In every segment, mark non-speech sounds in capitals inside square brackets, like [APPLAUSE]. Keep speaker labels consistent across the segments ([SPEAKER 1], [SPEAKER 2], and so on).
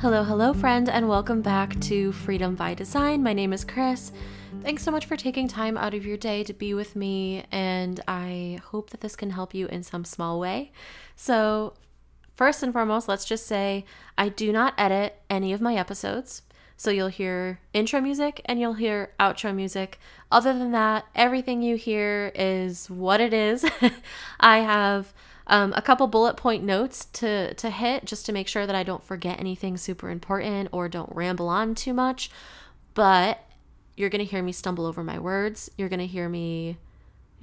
[SPEAKER 1] Hello, hello, friend, and welcome back to Freedom by Design. My name is Chris. Thanks so much for taking time out of your day to be with me, and I hope that this can help you in some small way. So, first and foremost, let's just say I do not edit any of my episodes. So you'll hear intro music and you'll hear outro music. Other than that, everything you hear is what it is. [LAUGHS] I have um, a couple bullet point notes to to hit just to make sure that I don't forget anything super important or don't ramble on too much. But you're gonna hear me stumble over my words. You're gonna hear me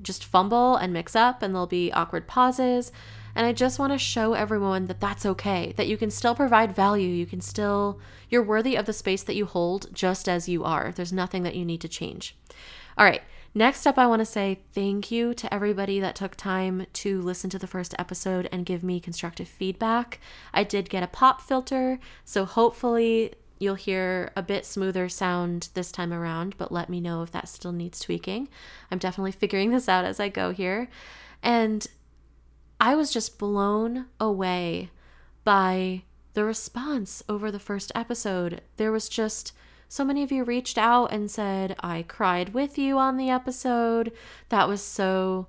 [SPEAKER 1] just fumble and mix up, and there'll be awkward pauses. And I just want to show everyone that that's okay, that you can still provide value. You can still, you're worthy of the space that you hold just as you are. There's nothing that you need to change. All right. Next up, I want to say thank you to everybody that took time to listen to the first episode and give me constructive feedback. I did get a pop filter, so hopefully you'll hear a bit smoother sound this time around, but let me know if that still needs tweaking. I'm definitely figuring this out as I go here. And I was just blown away by the response over the first episode. There was just so many of you reached out and said, I cried with you on the episode. That was so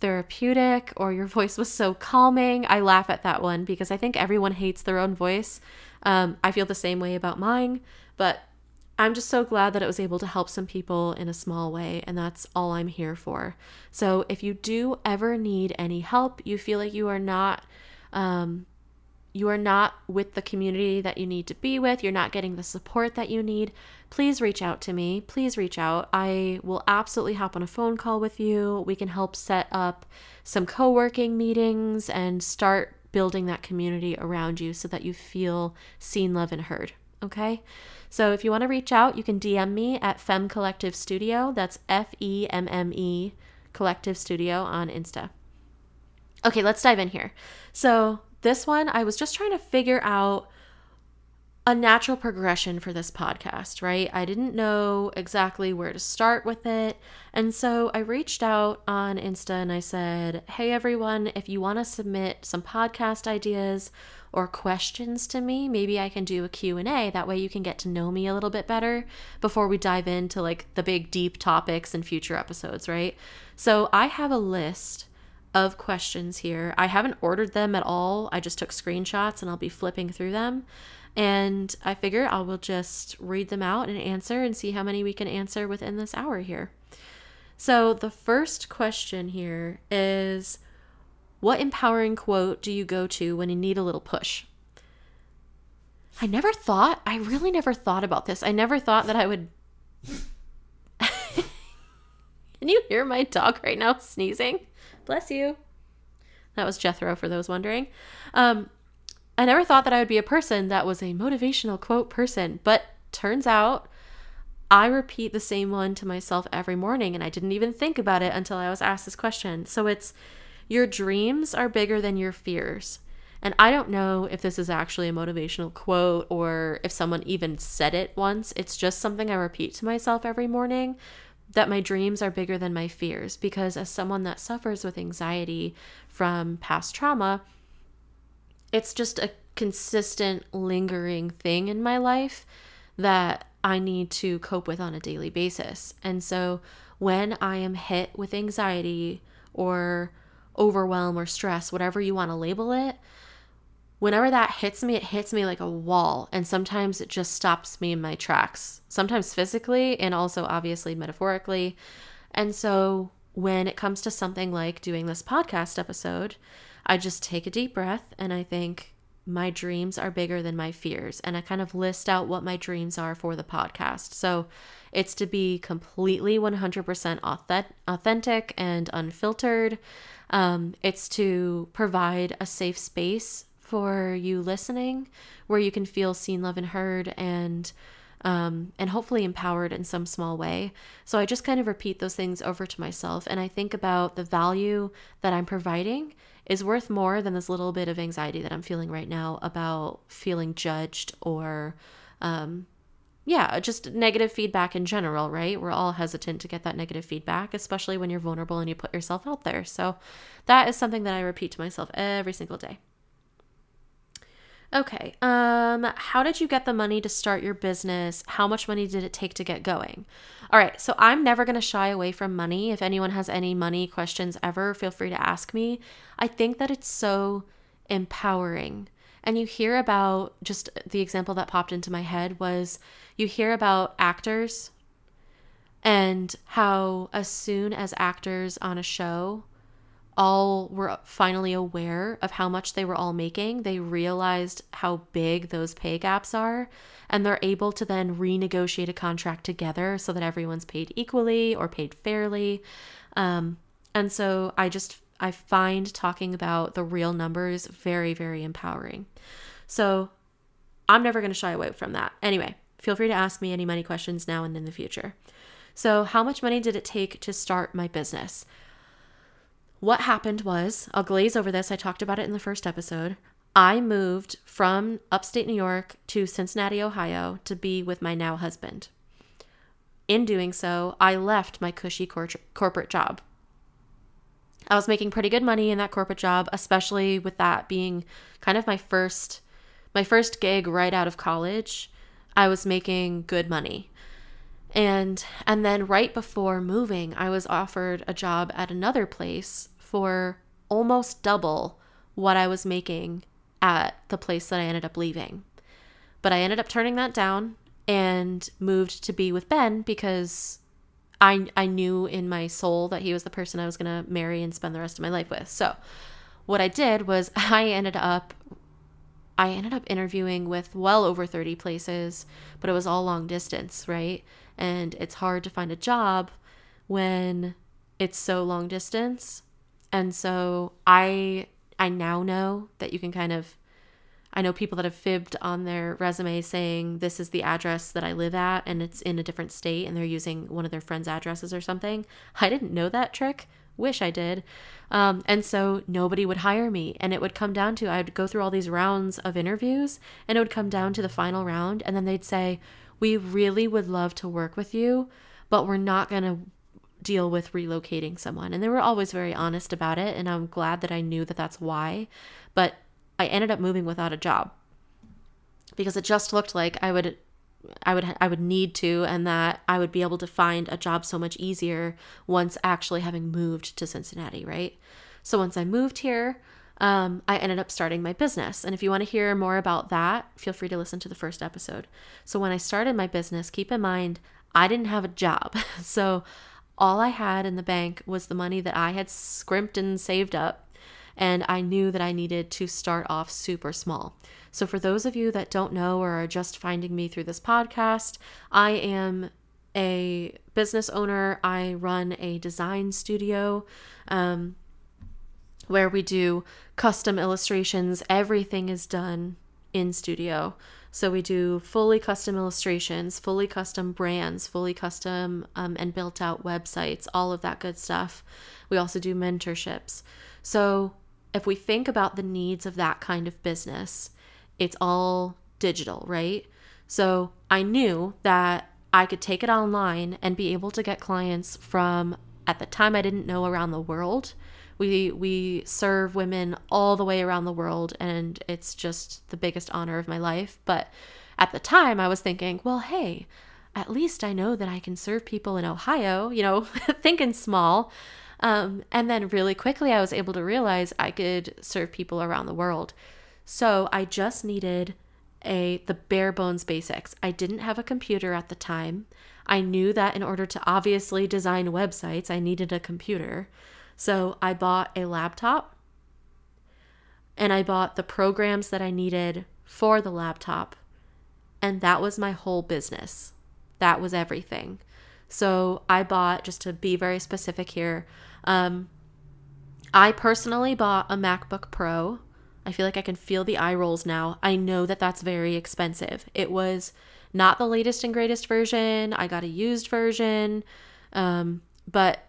[SPEAKER 1] therapeutic, or your voice was so calming. I laugh at that one because I think everyone hates their own voice. Um, I feel the same way about mine, but I'm just so glad that it was able to help some people in a small way, and that's all I'm here for. So, if you do ever need any help, you feel like you are not, um, you are not with the community that you need to be with, you're not getting the support that you need, please reach out to me. Please reach out. I will absolutely hop on a phone call with you. We can help set up some co working meetings and start building that community around you so that you feel seen, loved, and heard. Okay? So if you want to reach out, you can DM me at Femme Collective Studio. That's F E M M E Collective Studio on Insta. Okay, let's dive in here. So this one, I was just trying to figure out a natural progression for this podcast, right? I didn't know exactly where to start with it. And so I reached out on Insta and I said, "Hey everyone, if you want to submit some podcast ideas or questions to me, maybe I can do a Q&A. That way you can get to know me a little bit better before we dive into like the big deep topics in future episodes, right? So I have a list of questions here. I haven't ordered them at all. I just took screenshots and I'll be flipping through them. And I figure I will just read them out and answer and see how many we can answer within this hour here. So the first question here is what empowering quote do you go to when you need a little push? I never thought, I really never thought about this. I never thought that I would. [LAUGHS] Can you hear my dog right now sneezing? Bless you. That was Jethro, for those wondering. Um, I never thought that I would be a person that was a motivational quote person, but turns out I repeat the same one to myself every morning, and I didn't even think about it until I was asked this question. So it's your dreams are bigger than your fears. And I don't know if this is actually a motivational quote or if someone even said it once. It's just something I repeat to myself every morning that my dreams are bigger than my fears. Because as someone that suffers with anxiety from past trauma, it's just a consistent, lingering thing in my life that I need to cope with on a daily basis. And so when I am hit with anxiety or overwhelm or stress, whatever you want to label it, whenever that hits me, it hits me like a wall. And sometimes it just stops me in my tracks, sometimes physically and also obviously metaphorically. And so when it comes to something like doing this podcast episode, I just take a deep breath and I think, my dreams are bigger than my fears. And I kind of list out what my dreams are for the podcast. So it's to be completely 100% authentic and unfiltered. Um, it's to provide a safe space for you listening where you can feel seen, loved, and heard and um, and hopefully empowered in some small way. So I just kind of repeat those things over to myself and I think about the value that I'm providing is worth more than this little bit of anxiety that I'm feeling right now about feeling judged or um, yeah, just negative feedback in general, right? We're all hesitant to get that negative feedback, especially when you're vulnerable and you put yourself out there. So that is something that I repeat to myself every single day. Okay. Um, how did you get the money to start your business? How much money did it take to get going? All right. So I'm never going to shy away from money. If anyone has any money questions ever, feel free to ask me. I think that it's so empowering. And you hear about just the example that popped into my head was you hear about actors and how as soon as actors on a show all were finally aware of how much they were all making, they realized how big those pay gaps are, and they're able to then renegotiate a contract together so that everyone's paid equally or paid fairly. Um, and so I just I find talking about the real numbers very very empowering. So I'm never going to shy away from that. Anyway, feel free to ask me any money questions now and in the future. So, how much money did it take to start my business? What happened was, I'll glaze over this. I talked about it in the first episode. I moved from upstate New York to Cincinnati, Ohio to be with my now husband. In doing so, I left my cushy cor- corporate job. I was making pretty good money in that corporate job, especially with that being kind of my first my first gig right out of college. I was making good money. And and then right before moving, I was offered a job at another place for almost double what I was making at the place that I ended up leaving. But I ended up turning that down and moved to be with Ben because I I knew in my soul that he was the person I was going to marry and spend the rest of my life with. So, what I did was [LAUGHS] I ended up I ended up interviewing with well over 30 places, but it was all long distance, right? And it's hard to find a job when it's so long distance. And so I I now know that you can kind of I know people that have fibbed on their resume saying this is the address that I live at and it's in a different state and they're using one of their friends' addresses or something. I didn't know that trick. Wish I did. Um, and so nobody would hire me. And it would come down to I would go through all these rounds of interviews and it would come down to the final round. And then they'd say, We really would love to work with you, but we're not going to deal with relocating someone. And they were always very honest about it. And I'm glad that I knew that that's why. But I ended up moving without a job because it just looked like I would I would I would need to and that I would be able to find a job so much easier once actually having moved to Cincinnati, right? So once I moved here, um, I ended up starting my business. And if you want to hear more about that, feel free to listen to the first episode. So when I started my business, keep in mind I didn't have a job. [LAUGHS] So all I had in the bank was the money that I had scrimped and saved up and I knew that I needed to start off super small. So, for those of you that don't know or are just finding me through this podcast, I am a business owner. I run a design studio um, where we do custom illustrations. Everything is done in studio. So we do fully custom illustrations, fully custom brands, fully custom um, and built out websites, all of that good stuff. We also do mentorships. So if we think about the needs of that kind of business, it's all digital, right? So I knew that I could take it online and be able to get clients from at the time I didn't know around the world. We we serve women all the way around the world and it's just the biggest honor of my life, but at the time I was thinking, well, hey, at least I know that I can serve people in Ohio, you know, [LAUGHS] thinking small. Um, and then really quickly, I was able to realize I could serve people around the world. So I just needed a the bare bones basics. I didn't have a computer at the time. I knew that in order to obviously design websites, I needed a computer. So I bought a laptop and I bought the programs that I needed for the laptop. And that was my whole business. That was everything. So I bought, just to be very specific here, um, I personally bought a MacBook Pro. I feel like I can feel the eye rolls now. I know that that's very expensive. It was not the latest and greatest version. I got a used version, um, but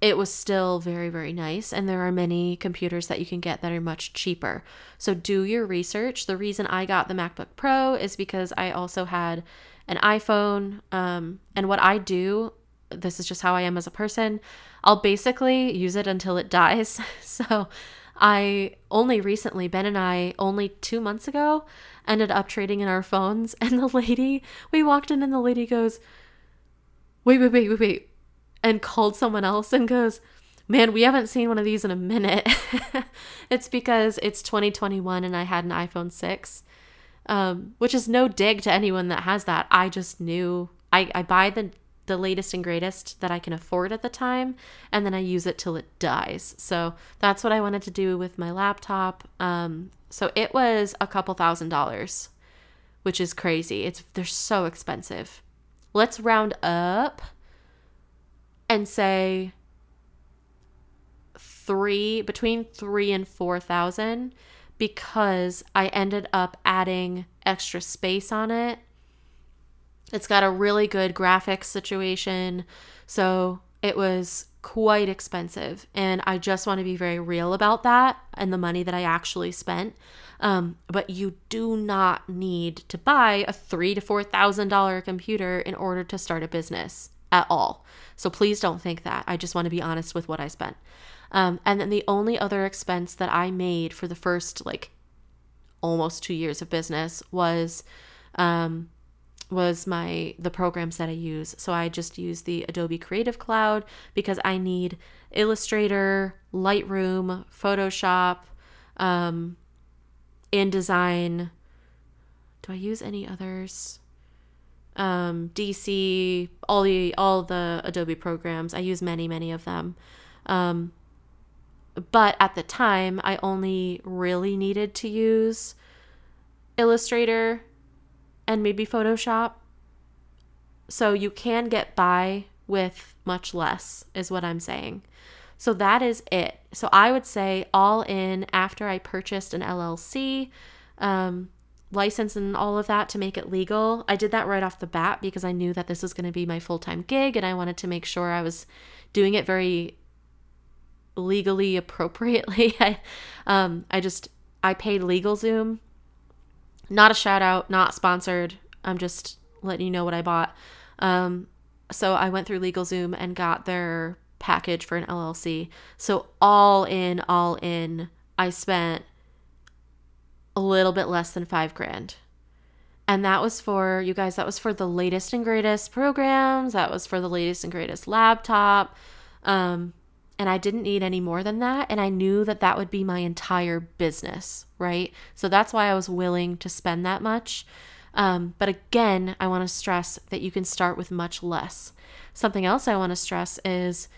[SPEAKER 1] it was still very, very nice. And there are many computers that you can get that are much cheaper. So do your research. The reason I got the MacBook Pro is because I also had an iPhone. Um, and what I do, this is just how I am as a person, I'll basically use it until it dies. [LAUGHS] so I only recently, Ben and I, only two months ago, ended up trading in our phones. [LAUGHS] And the lady, we walked in and the lady goes, wait, wait, wait, wait, wait, and called someone else and goes, man, we haven't seen one of these in a minute. [LAUGHS] it's because it's 2021 and I had an iPhone 6, um, which is no dig to anyone that has that. I just knew I, I buy the the latest and greatest that I can afford at the time, and then I use it till it dies. So that's what I wanted to do with my laptop. Um, so it was a couple thousand dollars, which is crazy. It's they're so expensive. Let's round up and say three between three and four thousand because I ended up adding extra space on it. It's got a really good graphics situation. So it was quite expensive. And I just want to be very real about that and the money that I actually spent. Um, but you do not need to buy a three to four thousand dollar computer in order to start a business at all. So please don't think that. I just want to be honest with what I spent. Um, and then the only other expense that I made for the first like almost two years of business was um, was my the programs that I use. So I just use the Adobe Creative Cloud because I need Illustrator, Lightroom, Photoshop, um, InDesign. Do I use any others? Um, DC, all the all the Adobe programs. I use many many of them. Um, but at the time, I only really needed to use Illustrator and maybe Photoshop. So you can get by with much less, is what I'm saying. So that is it. So I would say all in after I purchased an LLC, um, license and all of that to make it legal. I did that right off the bat because I knew that this was going to be my full time gig and I wanted to make sure I was doing it very legally appropriately. [LAUGHS] I um I just I paid LegalZoom. Not a shout out, not sponsored. I'm just letting you know what I bought. Um so I went through LegalZoom and got their package for an LLC. So all in, all in, I spent a little bit less than five grand. And that was for, you guys, that was for the latest and greatest programs. That was for the latest and greatest laptop. Um, and I didn't need any more than that. And I knew that that would be my entire business, right? So that's why I was willing to spend that much. Um, but again, I want to stress that you can start with much less. Something else I want to stress is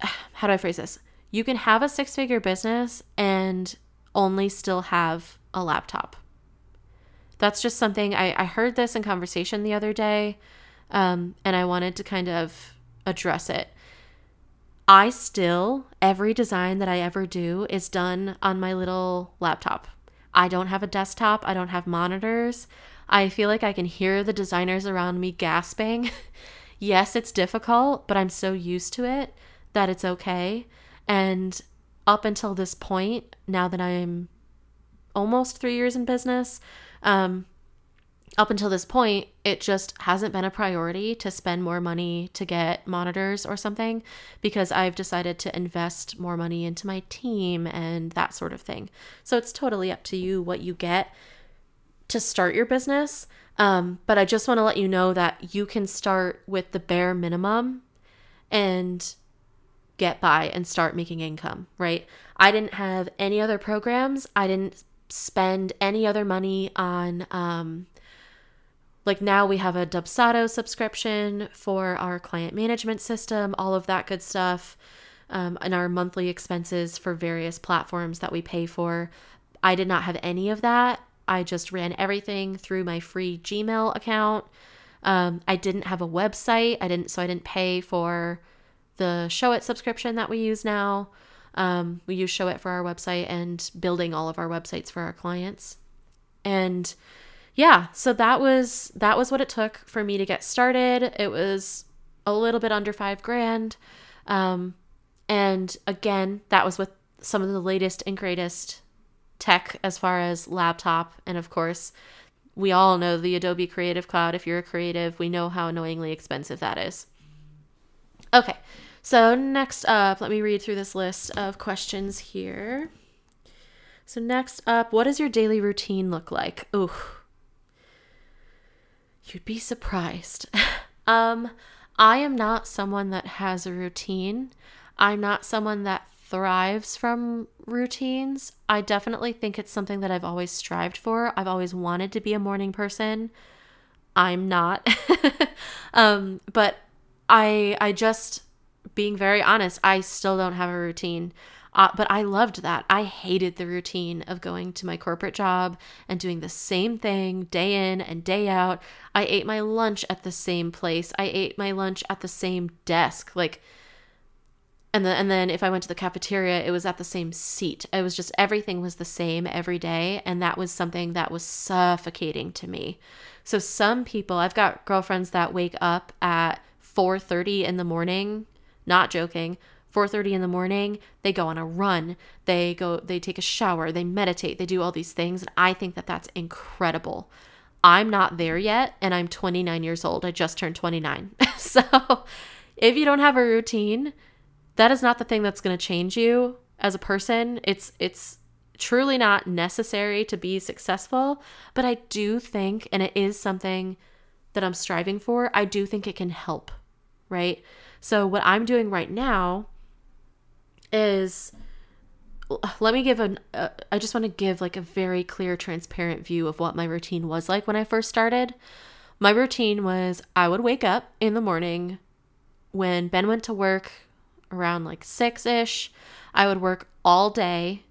[SPEAKER 1] [SIGHS] how do I phrase this? You can have a six figure business and only still have a laptop. That's just something I, I heard this in conversation the other day, um, and I wanted to kind of address it. I still, every design that I ever do is done on my little laptop. I don't have a desktop, I don't have monitors. I feel like I can hear the designers around me gasping. [LAUGHS] yes, it's difficult, but I'm so used to it that it's okay. And up until this point, now that I'm almost three years in business, um, up until this point, it just hasn't been a priority to spend more money to get monitors or something because I've decided to invest more money into my team and that sort of thing. So it's totally up to you what you get to start your business. Um, but I just want to let you know that you can start with the bare minimum and get by and start making income, right? I didn't have any other programs. I didn't spend any other money on um, like now we have a Dubsado subscription for our client management system, all of that good stuff, um, and our monthly expenses for various platforms that we pay for. I did not have any of that. I just ran everything through my free Gmail account. Um, I didn't have a website. I didn't, so I didn't pay for the Showit subscription that we use now. Um, we use Showit for our website and building all of our websites for our clients. And yeah, so that was that was what it took for me to get started. It was a little bit under five grand. Um, and again, that was with some of the latest and greatest tech as far as laptop. And of course, we all know the Adobe Creative Cloud. If you're a creative, we know how annoyingly expensive that is. Okay, So, next up, let me read through this list of questions here. So, next up, what does your daily routine look like? Ooh. You'd be surprised. [LAUGHS] um, I am not someone that has a routine. I'm not someone that thrives from routines. I definitely think it's something that I've always strived for. I've always wanted to be a morning person. I'm not. [LAUGHS] um, but I I just being very honest, I still don't have a routine. Uh, but I loved that. I hated the routine of going to my corporate job and doing the same thing day in and day out. I ate my lunch at the same place. I ate my lunch at the same desk. Like, and then and then if I went to the cafeteria, it was at the same seat. It was just everything was the same every day, and that was something that was suffocating to me. So some people, I've got girlfriends that wake up at 4:30 in the morning, not joking, 4:30 in the morning, they go on a run, they go they take a shower, they meditate, they do all these things and I think that that's incredible. I'm not there yet and I'm 29 years old. I just turned 29. [LAUGHS] so, if you don't have a routine, that is not the thing that's going to change you as a person. It's it's truly not necessary to be successful, but I do think and it is something that I'm striving for. I do think it can help, right? So what I'm doing right now is let me give an uh, I just want to give like a very clear transparent view of what my routine was like when I first started. My routine was I would wake up in the morning when Ben went to work around like 6ish. I would work all day.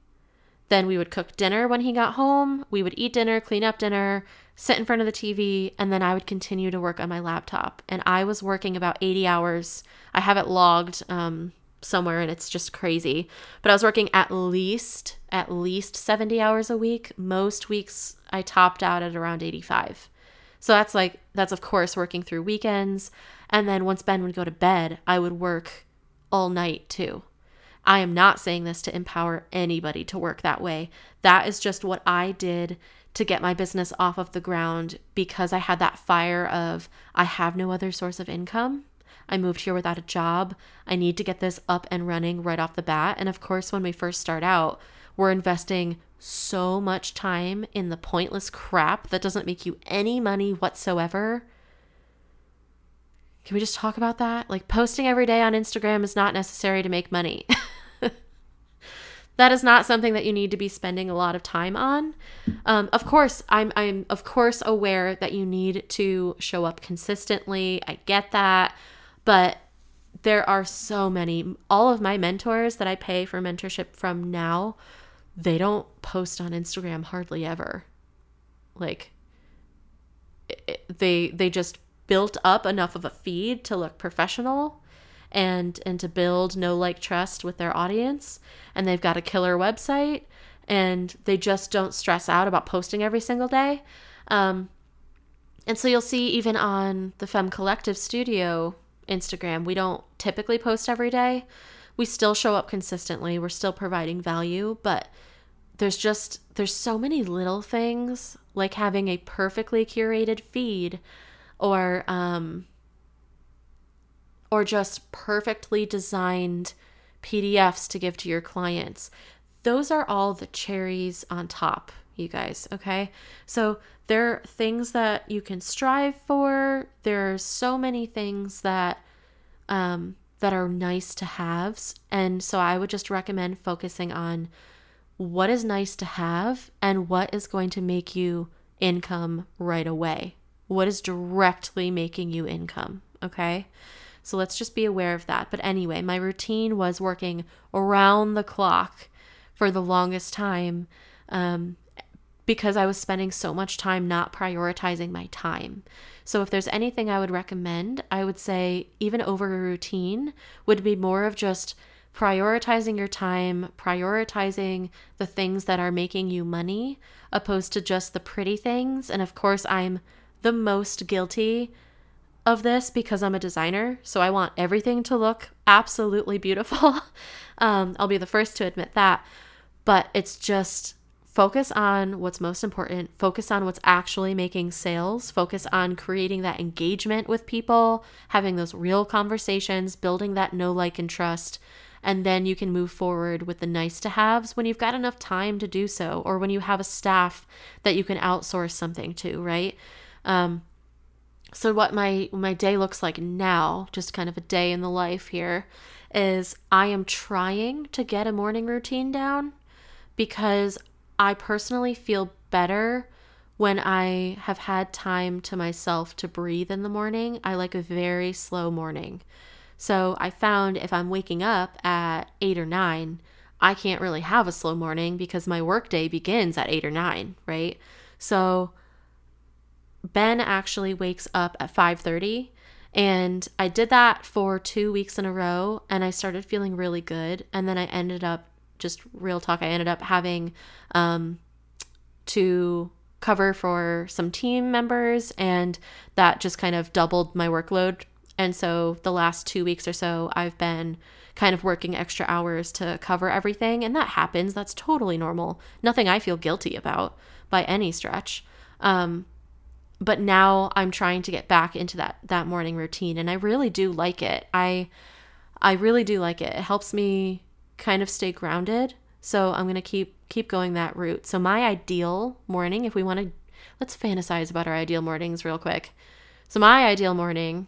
[SPEAKER 1] Then we would cook dinner when he got home. We would eat dinner, clean up dinner, sit in front of the TV, and then I would continue to work on my laptop. And I was working about 80 hours. I have it logged um, somewhere and it's just crazy. But I was working at least at least 70 hours a week. Most weeks I topped out at around 85. So that's like that's of course working through weekends and then once Ben would go to bed, I would work all night too. I am not saying this to empower anybody to work that way. That is just what I did to get my business off of the ground because I had that fire of I have no other source of income I moved here without a job. I need to get this up and running right off the bat. And of course, when we first start out, we're investing so much time in the pointless crap that doesn't make you any money whatsoever. Can we just talk about that? Like, posting every day on Instagram is not necessary to make money. [LAUGHS] that is not something that you need to be spending a lot of time on. Um, of course, I'm I'm of course aware that you need to show up consistently. I get that. But there are so many. All of my mentors that I pay for mentorship from now, they don't post on Instagram hardly ever. Like it, they they just built up enough of a feed to look professional and and to build no like trust with their audience and they've got a killer website and they just don't stress out about posting every single day um, and so you'll see even on the Femme Collective Studio Instagram. We don't typically post every day. We still show up consistently. We're still providing value, but there's just there's so many little things like having a perfectly curated feed or um or just perfectly designed PDFs to give to your clients. Those are all the cherries on top, you guys, okay? So there are things that you can strive for. There are so many things that um, that are nice to haves. And so I would just recommend focusing on what is nice to have and what is going to make you income right away. What is directly making you income, okay? So let's just be aware of that. But anyway, my routine was working around the clock for the longest time. Um, because I was spending so much time not prioritizing my time. So, if there's anything I would recommend, I would say even over a routine would be more of just prioritizing your time, prioritizing the things that are making you money, opposed to just the pretty things. And of course, I'm the most guilty of this because I'm a designer. So, I want everything to look absolutely beautiful. [LAUGHS] um, I'll be the first to admit that. But it's just focus on what's most important, focus on what's actually making sales, focus on creating that engagement with people, having those real conversations, building that know, like, and trust. And then you can move forward with the nice to haves when you've got enough time to do so, or when you have a staff that you can outsource something to, right? Um, so what my my day looks like now, just kind of a day in the life here, is I am trying to get a morning routine down because I personally feel better when I have had time to myself to breathe in the morning. I like a very slow morning. So I found if I'm waking up at eight or nine, I can't really have a slow morning because my workday begins at eight or nine, right? So Ben actually wakes up at 5:30 and I did that for 2 weeks in a row and I started feeling really good and then I ended up just real talk I ended up having um, to cover for some team members and that just kind of doubled my workload and so the last 2 weeks or so I've been kind of working extra hours to cover everything and that happens that's totally normal nothing I feel guilty about by any stretch um, but now I'm trying to get back into that that morning routine and I really do like it. I I really do like it. It helps me kind of stay grounded. So I'm going to keep keep going that route. So my ideal morning if we want to let's fantasize about our ideal mornings real quick. So my ideal morning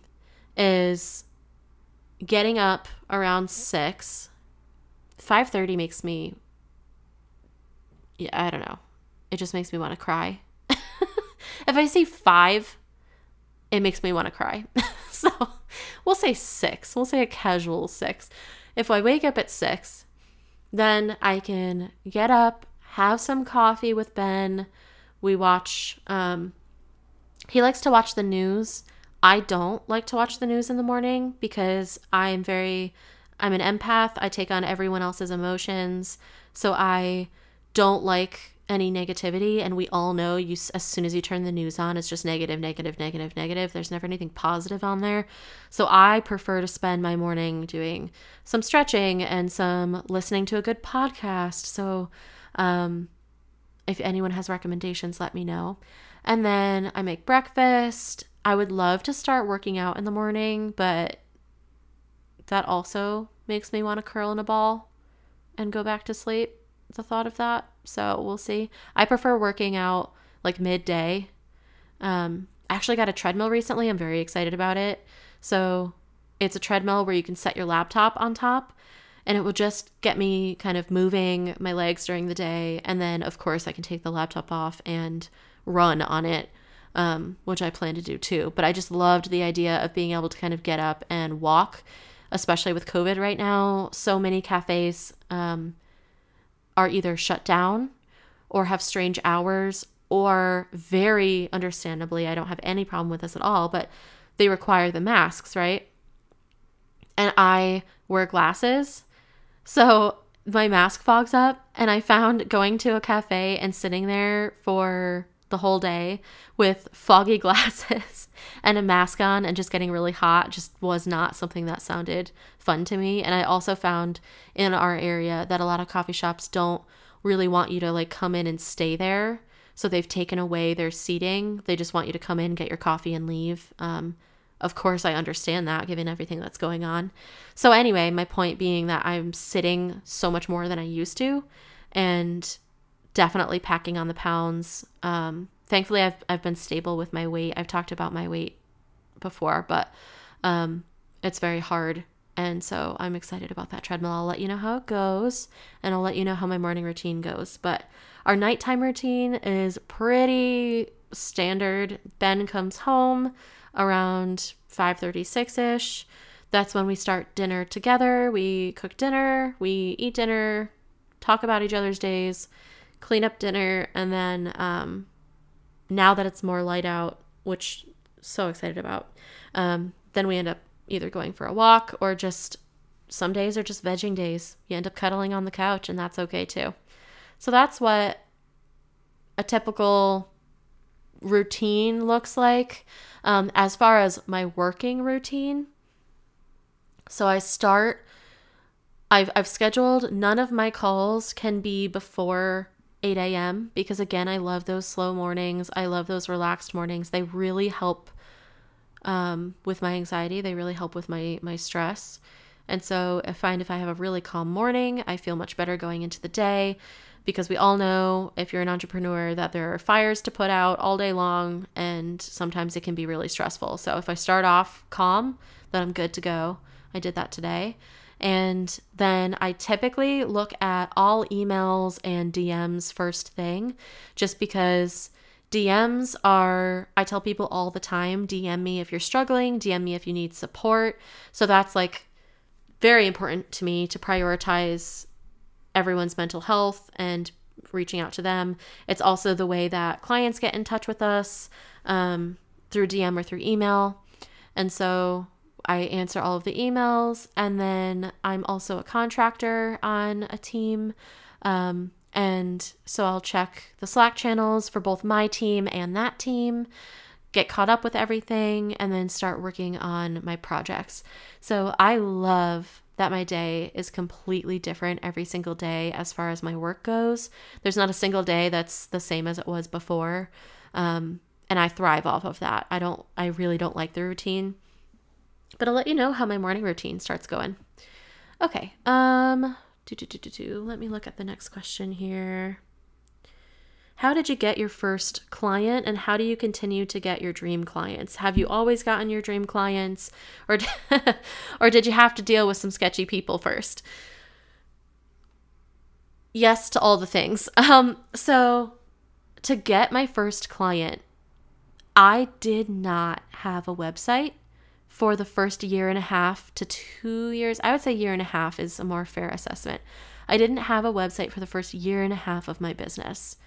[SPEAKER 1] is getting up around 6. 5:30 makes me yeah, I don't know. It just makes me want to cry. [LAUGHS] If I say five, it makes me want to cry. [LAUGHS] so we'll say six. We'll say a casual six. If I wake up at six, then I can get up, have some coffee with Ben. We watch, um, he likes to watch the news. I don't like to watch the news in the morning because I am very, I'm an empath. I take on everyone else's emotions. So I don't like any negativity and we all know you as soon as you turn the news on it's just negative negative negative negative. There's never anything positive on there. So i prefer to spend my morning doing some stretching and some listening to a good podcast. So um, if anyone has recommendations let me know. And then i make breakfast. I would love to start working out in the morning but that also makes me want to curl in a ball and go back to sleep. The thought of that. So we'll see. I prefer working out like midday. Um, I actually got a treadmill recently. I'm very excited about it. So it's a treadmill where you can set your laptop on top and it will just get me kind of moving my legs during the day. And then, of course, I can take the laptop off and run on it, um, which I plan to do too. But I just loved the idea of being able to kind of get up and walk, especially with COVID right now. So many cafes. Um, are either shut down or have strange hours or very understandably, I don't have any problem with this at all, but they require the masks, right? And I wear glasses. So my mask fogs up, and I found going to a cafe and sitting there for the whole day with foggy [LAUGHS] glasses and a mask on and just getting really hot just was not something that sounded fun to me. And I also found in our area that a lot of coffee shops don't really want you to like come in and stay there. So they've taken away their seating. They just want you to come in, get your coffee, and leave. Um, of course, I understand that given everything that's going on. So, anyway, my point being that I'm sitting so much more than I used to. And definitely packing on the pounds. Um, thankfully, I've I've been stable with my weight. I've talked about my weight before, but um, it's very hard, and so I'm excited about that treadmill. I'll let you know how it goes, and I'll let you know how my morning routine goes. But our nighttime routine is pretty standard. Ben comes home around 5:36 ish. That's when we start dinner together. We cook dinner, we eat dinner, talk about each other's days clean up dinner, and then um, now that it's more light out, which so excited about, um, then we end up either going for a walk or just some days are just vegging days. You end up cuddling on the couch, and that's okay too. So that's what a typical routine looks like. Um, as far as my working routine, so I start. I've I've scheduled none of my calls can be before 8 a.m. because, again, I love those slow mornings. I love those relaxed mornings. They really help um, with my anxiety, they really help with my, my stress. And so I find if I have a really calm morning, I feel much better going into the day because we all know if you're an entrepreneur that there are fires to put out all day long and sometimes it can be really stressful. So if I start off calm, then I'm good to go. I did that today. And then I typically look at all emails and DMs first thing just because DMs are, I tell people all the time DM me if you're struggling, DM me if you need support. So that's like very important to me to prioritize everyone's mental health and reaching out to them. It's also the way that clients get in touch with us um, through DM or through email. And so I answer all of the emails. And then I'm also a contractor on a team. Um, and so I'll check the Slack channels for both my team and that team, get caught up with everything, and then start working on my projects. So I love that my day is completely different every single day as far as my work goes. There's not a single day that's the same as it was before. Um, and I thrive off of that. I don't, I really don't like the routine. But I'll let you know how my morning routine starts going. Okay. Um, do, do, do, do, do. Let me look at the next question here. How did you get your first client and how do you continue to get your dream clients? Have you always gotten your dream clients or [LAUGHS] or did you have to deal with some sketchy people first? Yes to all the things. [LAUGHS] Um so to get my first client, I did not have a website for the first year and a half to two years. I would say year and a half is a more fair assessment. I didn't have a website for the first year and a half of my business.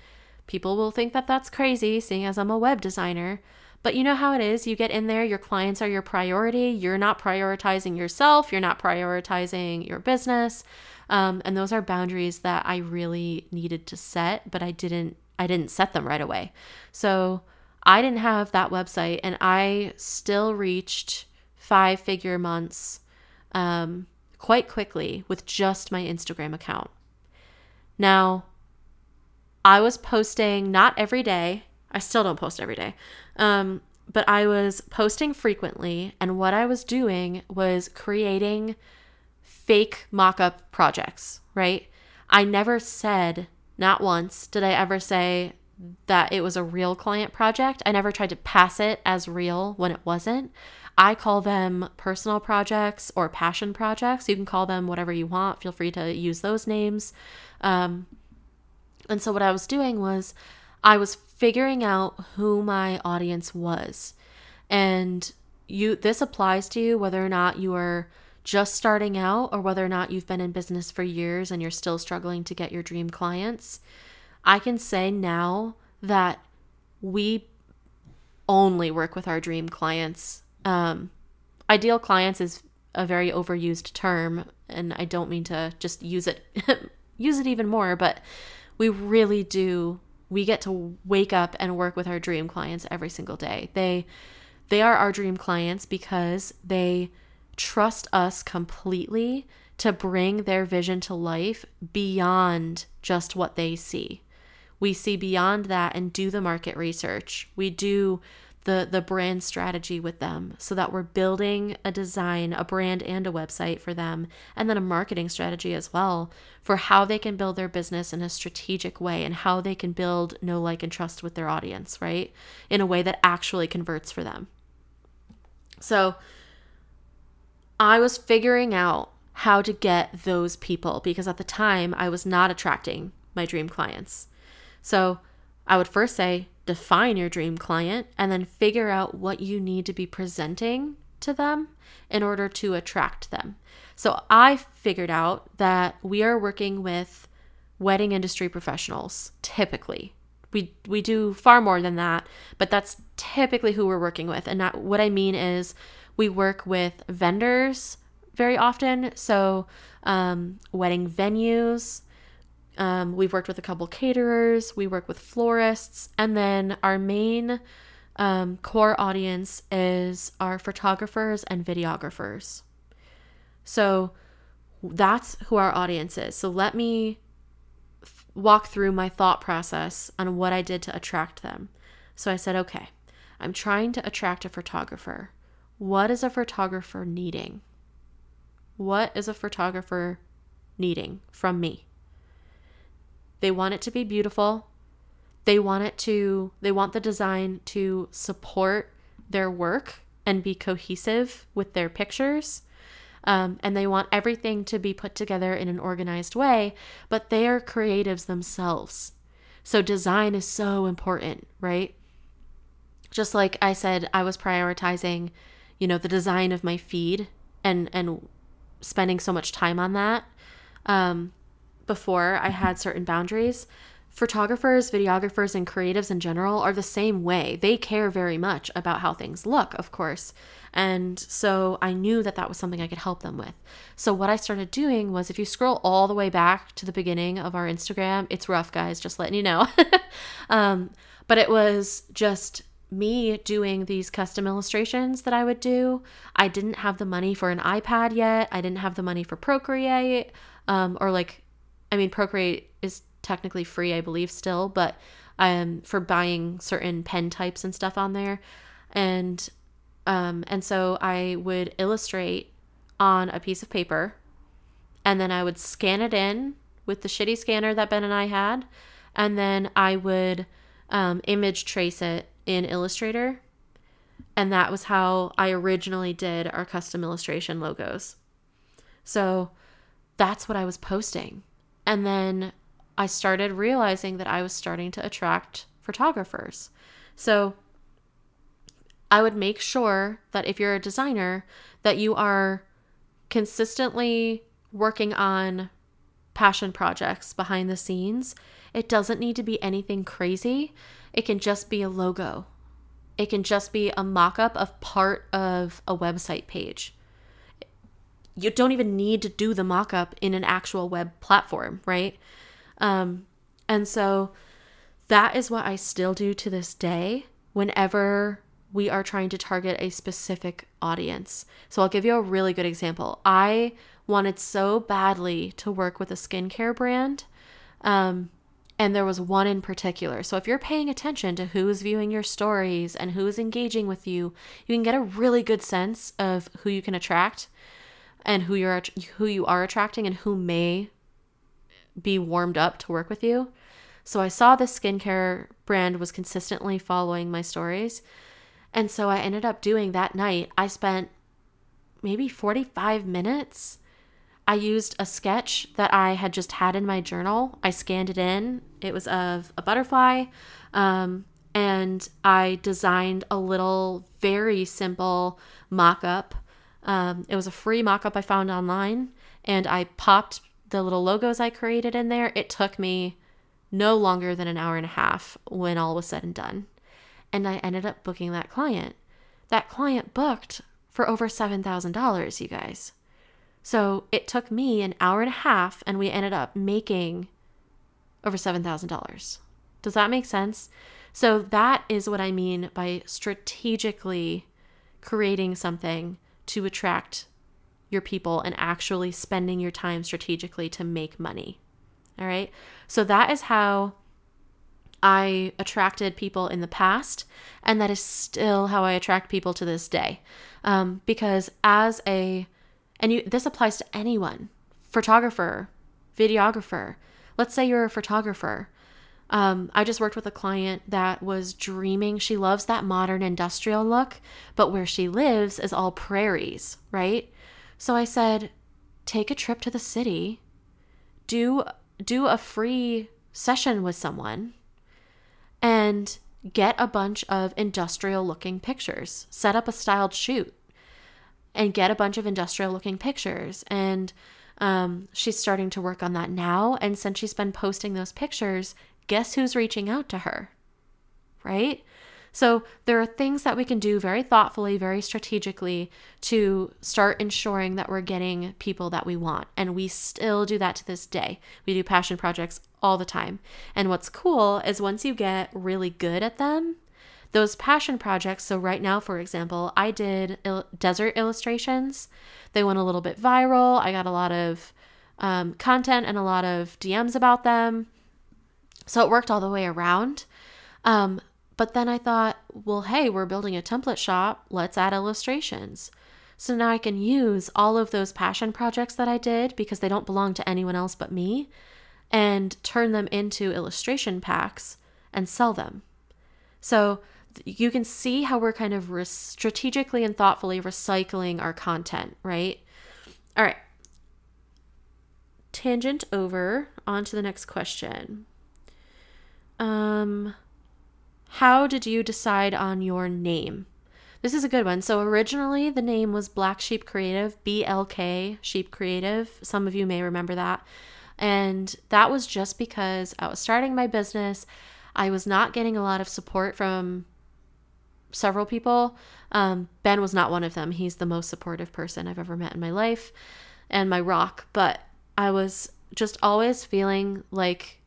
[SPEAKER 1] People will think that that's crazy, seeing as I'm a web designer. But you know how it is. You get in there, your clients are your priority. You're not prioritizing yourself, you're not prioritizing your business. Um, and those are boundaries that I really needed to set, but I didn't. I didn't set them right away. So I didn't have that website, and I still reached five figure months um, quite quickly with just my Instagram account. Now, I was posting not every day. I still don't post every day. Um, but I was posting frequently. And what I was doing was creating fake mock up projects, right? I never said, not once did I ever say that it was a real client project. I never tried to pass it as real when it wasn't. I call them personal projects or passion projects. You can call them whatever you want. Feel free to use those names. Um, and so, what I was doing was I was figuring out who my audience was. And you this applies to you whether or not you are just starting out or whether or not you've been in business for years and you're still struggling to get your dream clients. I can say now that we only work with our dream clients um, ideal clients is a very overused term, and I don't mean to just use it [LAUGHS] use it even more, but we really do we get to wake up and work with our dream clients every single day. They they are our dream clients because they trust us completely to bring their vision to life beyond just what they see. We see beyond that and do the market research. We do the the brand strategy with them so that we're building a design, a brand and a website for them and then a marketing strategy as well for how they can build their business in a strategic way and how they can build know like and trust with their audience, right? In a way that actually converts for them. So I was figuring out how to get those people because at the time I was not attracting my dream clients. So I would first say, define your dream client and then figure out what you need to be presenting to them in order to attract them. So I figured out that we are working with wedding industry professionals typically. We we do far more than that, but that's typically who we're working with. And that, what I mean is we work with vendors very often, so um, wedding venues, um, we've worked with a couple caterers, we work with florists, and then our main um, core audience is our photographers and videographers. So that's who our audience is. So let me walk through my thought process on what I did to attract them. So I said, okay, I'm trying to attract a photographer. What is a photographer needing? What is a photographer needing from me? They want it to be beautiful. They want it to, they want the design to support their work and be cohesive with their pictures. Um, and they want everything to be put together in an organized way, but they are creatives themselves. So design is so important, right? Just like I said, I was prioritizing, you know, the design of my feed and and spending so much time on that um, before I had certain boundaries photographers, videographers, and creatives in general are the same way. They care very much about how things look, of course. And so I knew that that was something I could help them with. So what I started doing was if you scroll all the way back to the beginning of our Instagram, it's rough, guys, just letting you know. [LAUGHS] um, but it was just me doing these custom illustrations that I would do. I didn't have the money for an iPad yet. I didn't have the money for Procreate um, or like, I mean, Procreate is technically free, I believe, still, but um, for buying certain pen types and stuff on there. And um, and so I would illustrate on a piece of paper and then I would scan it in with the shitty scanner that Ben and I had. And then I would um, image trace it in Illustrator. And that was how I originally did our custom illustration logos. So that's what I was posting. And then I started realizing that I was starting to attract photographers. So I would make sure that if you're a designer that you are consistently working on passion projects behind the scenes. It doesn't need to be anything crazy. It can just be a logo. It can just be a mock up of part of a website page. You don't even need to do the mock up in an actual web platform, right? Um, and so that is what I still do to this day whenever we are trying to target a specific audience. So I'll give you a really good example. I wanted so badly to work with a skincare brand. Um, and there was one in particular. So if you're paying attention to who is viewing your stories and who is engaging with you, you can get a really good sense of who you can attract and who you're who you are attracting and who may be warmed up to work with you. So I saw this skincare brand was consistently following my stories. And so I ended up doing that night. I spent maybe 45 minutes. I used a sketch that I had just had in my journal. I scanned it in. It was of a butterfly. Um, and I designed a little, very simple mock up. Um, it was a free mock up I found online. And I popped the little logos I created in there, it took me no longer than an hour and a half when all was said and done. And I ended up booking that client. That client booked for over $7,000, you guys. So it took me an hour and a half, and we ended up making over $7,000. Does that make sense? So that is what I mean by strategically creating something to attract your people and actually spending your time strategically to make money. All right. So that is how I attracted people in the past, and that is still how I attract people to this day. Um, because as a, and you, this applies to anyone, photographer, videographer. Let's say you're a photographer. Um, I just worked with a client that was dreaming. She loves that modern industrial look, but where she lives is all prairies, right? So I said, take a trip to the city, do do a free session with someone and get a bunch of industrial looking pictures. Set up a styled shoot and get a bunch of industrial looking pictures. And um, she's starting to work on that now. And since she's been posting those pictures, guess who's reaching out to her? Right? So there are things that we can do very thoughtfully, very strategically to start ensuring that we're getting people that we want. And we still do that to this day. We do passion projects all the time. And what's cool is once you get really good at them, those passion projects. So, right now, for example, I did il- desert illustrations. They went a little bit viral. I got a lot of um, content and a lot of DMs about them. So it worked all the way around. Um, but then I thought, well, hey, we're building a template shop. Let's add illustrations. So now I can use all of those passion projects that I did because they don't belong to anyone else but me and turn them into illustration packs and sell them. So you can see how we're kind of re- strategically and thoughtfully recycling our content, right? All right. Tangent over on to the next question. Um, how did you decide on your name? This is a good one. So originally the name was Black Sheep Creative, BLK Sheep Creative. Some of you may remember that. And that was just because I was starting my business. I was not getting a lot of support from several people. Um, ben was not one of them. He's the most supportive person I've ever met in my life and my rock. But I was just always feeling like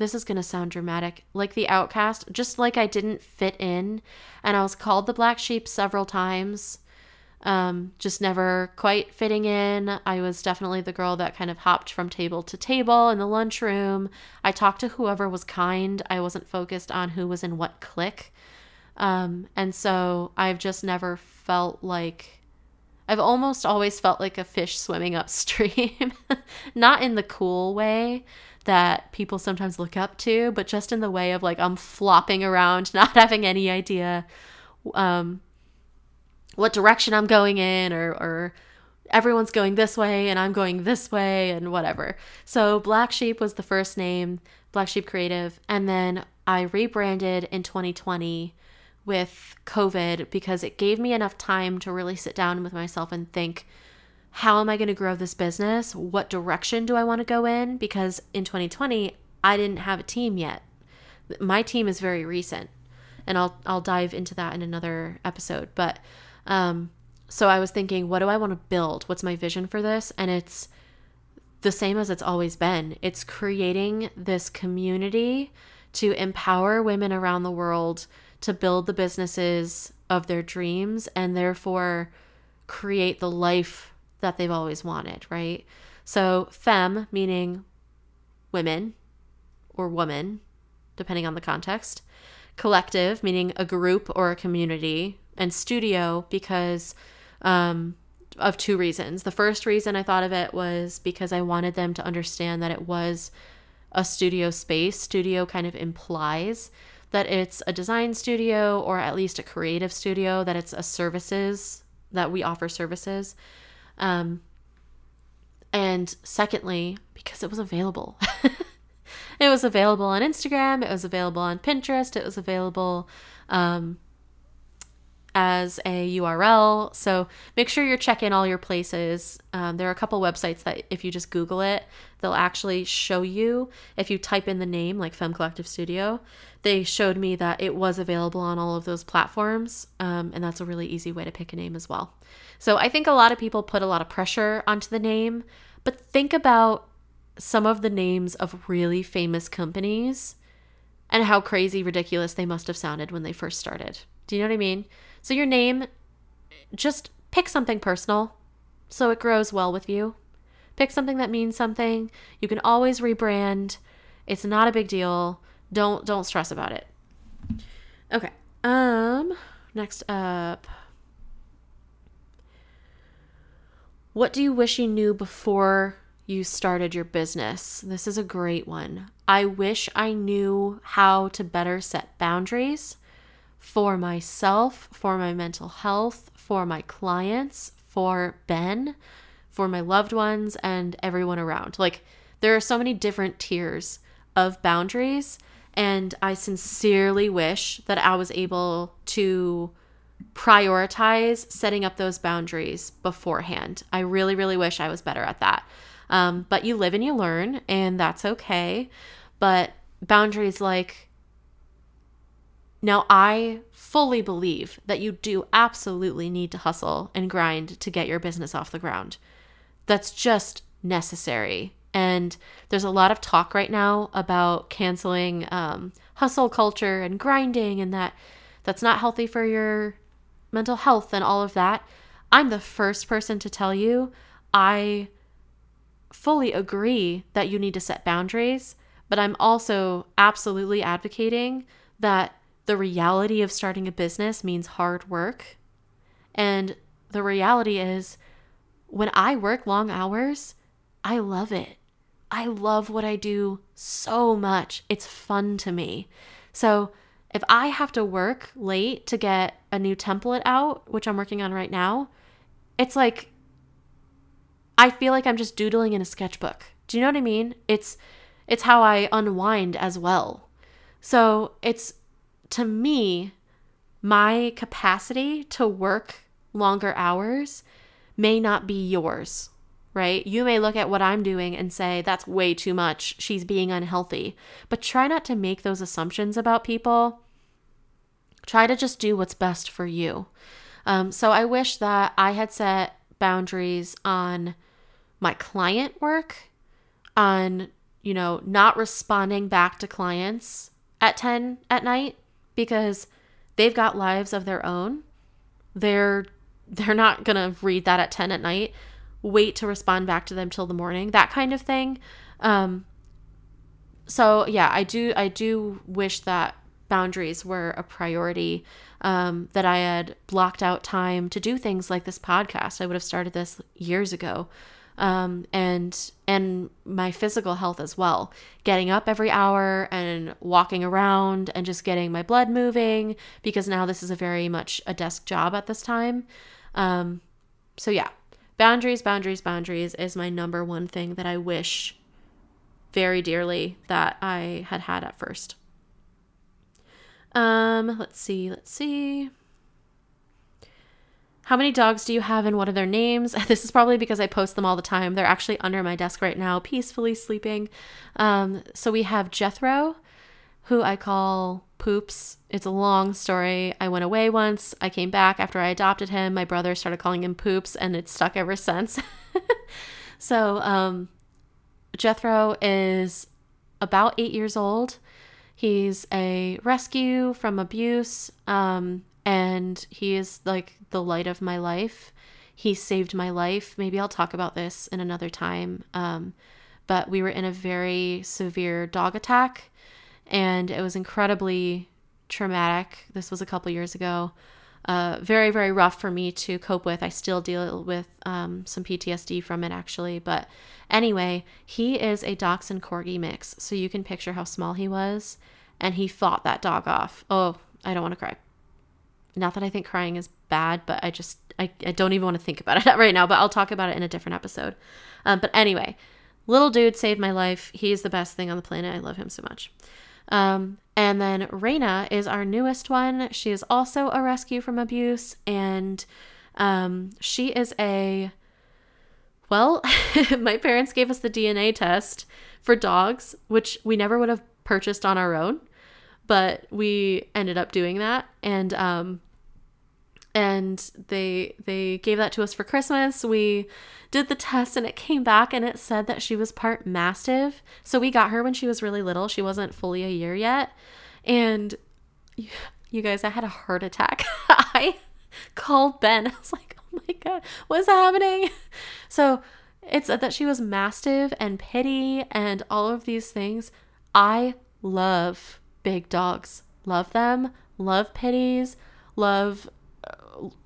[SPEAKER 1] this is going to sound dramatic like the outcast, just like I didn't fit in. And I was called the black sheep several times. Um, just never quite fitting in. I was definitely the girl that kind of hopped from table to table in the lunchroom. I talked to whoever was kind. I wasn't focused on who was in what clique. Um, and so I've just never felt like I've almost always felt like a fish swimming [LAUGHS] upstream, not in the cool way that people sometimes look up to, but just in the way of like I'm flopping around, [LAUGHS] not having any idea um, what direction I'm going in or, or everyone's going this way and I'm going this way and whatever. So Black Sheep was the first name, Black Sheep Creative, and then I rebranded in 2020 with COVID because it gave me enough time to really sit down with myself and think, how am I going to grow this business? What direction do I want to go in? Because in 2020, I didn't have a team yet. My team is very recent, and I'll I'll dive into that in another episode. But um, so I was thinking, what do I want to build? What's my vision for this? And it's the same as it's always been. It's creating this community to empower women around the world to build the businesses of their dreams and therefore create the life that they've always wanted, right? So, femme meaning women or woman, depending on the context. Collective meaning a group or a community. And studio because um, of two reasons. The first reason I thought of it was because I wanted them to understand that it was a studio space. Studio kind of implies that it's a design studio or at least a creative studio, that it's a services, that we offer services. Um, and secondly, because it was available. [LAUGHS] it was available on Instagram, it was available on Pinterest, it was available um, as a URL. So make sure you're checking all your places. Um, there are a couple websites that if you just Google it, they'll actually show you. If you type in the name, like Femme Collective Studio, they showed me that it was available on all of those platforms. Um, and that's a really easy way to pick a name as well. So I think a lot of people put a lot of pressure onto the name, but think about some of the names of really famous companies and how crazy ridiculous they must have sounded when they first started. Do you know what I mean? So your name, just pick something personal so it grows well with you. Pick something that means something. You can always rebrand. It's not a big deal. Don't don't stress about it. Okay. Um next up What do you wish you knew before you started your business? This is a great one. I wish I knew how to better set boundaries for myself, for my mental health, for my clients, for Ben, for my loved ones, and everyone around. Like, there are so many different tiers of boundaries, and I sincerely wish that I was able to prioritize setting up those boundaries beforehand. I really, really wish I was better at that. Um, but you live and you learn, and that's okay. But boundaries like now, I fully believe that you do absolutely need to hustle and grind to get your business off the ground. That's just necessary. And there's a lot of talk right now about canceling um, hustle culture and grinding, and that that's not healthy for your mental health and all of that. I'm the first person to tell you I fully agree that you need to set boundaries, but I'm also absolutely advocating that the reality of starting a business means hard work. And the reality is, when I work long hours, I love it. I love what I do so much. It's fun to me. So, if I have to work late to get a new template out, which I'm working on right now, it's like I feel like I'm just doodling in a sketchbook. Do you know what I mean? It's it's how I unwind as well. So, it's to me my capacity to work longer hours may not be yours right? You may look at what I'm doing and say, that's way too much. She's being unhealthy. But try not to make those assumptions about people. Try to just do what's best for you. Um, so I wish that I had set boundaries on my client work, on, you know, not responding back to clients at 10 at night because they've got lives of their own. They're they're not going to read that at 10 at night wait to respond back to them till the morning, that kind of thing. Um, so yeah, I do I do wish that boundaries were a priority. Um, that I had blocked out time to do things like this podcast. I would have started this years ago. Um, and and my physical health as well. Getting up every hour and walking around and just getting my blood moving because now this is a very much a desk job at this time. Um, so yeah, boundaries, boundaries, boundaries is my number one thing that I wish very dearly that I had had at first. Um, let's see, let's see. How many dogs do you have and what are their names? [LAUGHS] This is probably because I post them all the time. They're actually under my desk right now, peacefully sleeping. Um, so we have Jethro, who I call Poops. It's a long story. I went away once. I came back after I adopted him. My brother started calling him Poops, and it's stuck ever since. [LAUGHS] so, um, Jethro is about eight years old. He's a rescue from abuse, um, and he is like the light of my life. He saved my life. Maybe I'll talk about this in another time. Um, but we were in a very severe dog attack and it was incredibly traumatic. This was a couple years ago. Uh, very, very rough for me to cope with. I still deal with um, some PTSD from it, actually. But anyway, he is a Dachshund Corgi mix. So you can picture how small he was. And he fought that dog off. Oh, I don't want to cry. Not that I think crying is bad, but I just, I, I don't even want to think about it [LAUGHS] right now. But I'll talk about it in a different episode. Um, but anyway, little dude saved my life. He's the best thing on the planet. I love him so much. Um, and then Raina is our newest one. She is also a rescue from abuse, and um, she is a well, [LAUGHS] my parents gave us the DNA test for dogs, which we never would have purchased on our own, but we ended up doing that. And um, and they they gave that to us for Christmas. We did the test and it came back and it said that she was part mastiff. So we got her when she was really little. She wasn't fully a year yet. And [SIGHS] you guys, I had a heart attack. [LAUGHS] I called Ben. [LAUGHS] I was like, "Oh my god, what's happening?" [LAUGHS] So, it said that she was mastiff and pitty and all of these things. I love big dogs. Love them. Love pitties. Love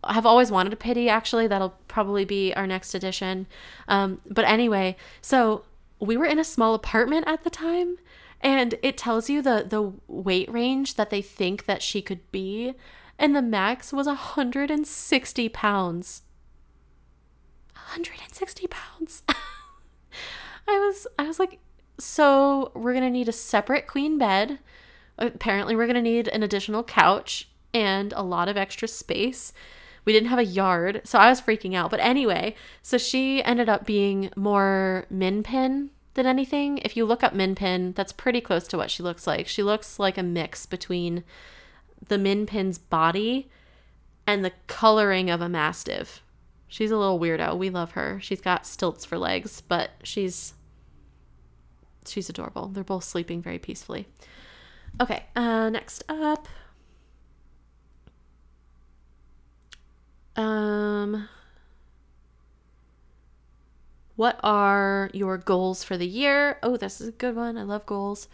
[SPEAKER 1] have always wanted a pity actually. That'll probably be our next edition. Um, but anyway so we were in a small apartment at the time and it tells you the the weight range that they think that she could be and the max was 160 pounds. 160 pounds. [LAUGHS] I was i was like so we're gonna need a separate queen bed. Apparently we're gonna need an additional couch and a lot of extra space. We didn't have a yard, so I was freaking out. But anyway, so she ended up being more min pin than anything. If you look up min pin, that's pretty close to what she looks like. She looks like a mix between the min pin's body and the coloring of a mastiff. She's a little weirdo. We love her. She's got stilts for legs, but she's she's adorable. They're both sleeping very peacefully. Okay, uh, next up, Um, what are your goals for the year? Oh, this is a good one. I love goals.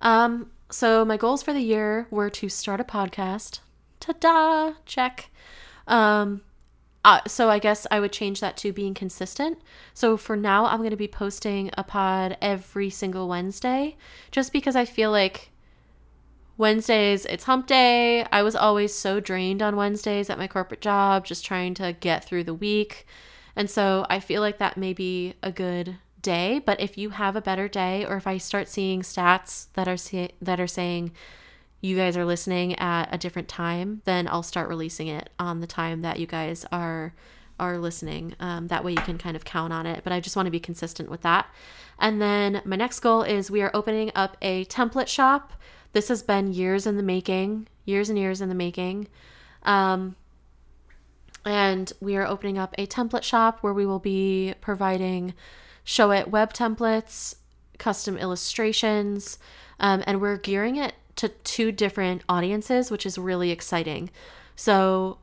[SPEAKER 1] Um, so my goals for the year were to start a podcast. Ta-da! Check. Um, uh, so I guess I would change that to being consistent. So for now, I'm going to be posting a pod every single Wednesday, just because I feel like Wednesdays, it's hump day. I was always so drained on Wednesdays at my corporate job, just trying to get through the week. And so I feel like that may be a good day, but if you have a better day or if I start seeing stats that are say, that are saying you guys are listening at a different time, then I'll start releasing it on the time that you guys are are listening. Um, that way you can kind of count on it. But I just want to be consistent with that. And then my next goal is we are opening up a template shop. This has been years in the making, years and years in the making. Um, and we are opening up a template shop where we will be providing Showit web templates, custom illustrations, um, and we're gearing it to two different audiences, which is really exciting. So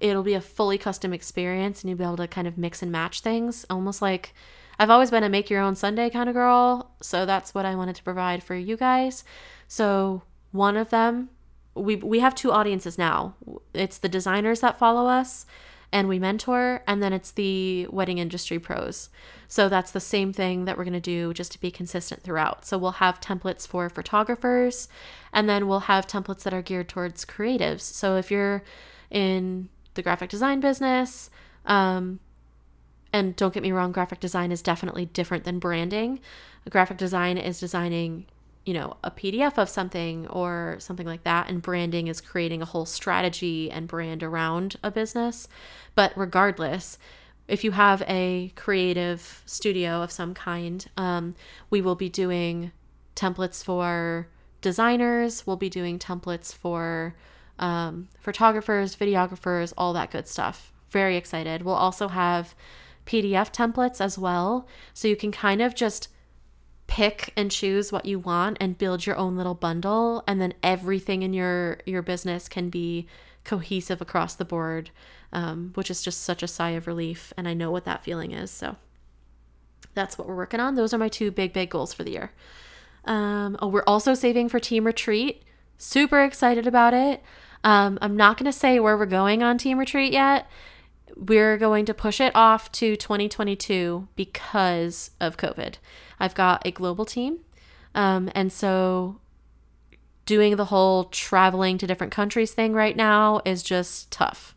[SPEAKER 1] it'll be a fully custom experience, and you'll be able to kind of mix and match things, almost like I've always been a make your own sundae kind of girl. So that's what I wanted to provide for you guys. So one of them we we have two audiences now. It's the designers that follow us and we mentor and then it's the wedding industry pros. So that's the same thing that we're going to do just to be consistent throughout. So we'll have templates for photographers and then we'll have templates that are geared towards creatives. So if you're in the graphic design business, um, and don't get me wrong, graphic design is definitely different than branding. Graphic design is designing you know, a PDF of something or something like that. And branding is creating a whole strategy and brand around a business. But regardless, if you have a creative studio of some kind, um, we will be doing templates for designers, we'll be doing templates for um, photographers, videographers, all that good stuff. Very excited. We'll also have PDF templates as well. So you can kind of just pick and choose what you want and build your own little bundle and then everything in your your business can be cohesive across the board um, which is just such a sigh of relief and i know what that feeling is so that's what we're working on. Those are my two big big goals for the year. Um, oh we're also saving for team retreat. Super excited about it. Um, i'm not going to say where we're going on team retreat yet. We're going to push it off to 2022 because of covid I've got a global team. Um, and so doing the whole traveling to different countries thing right now is just tough.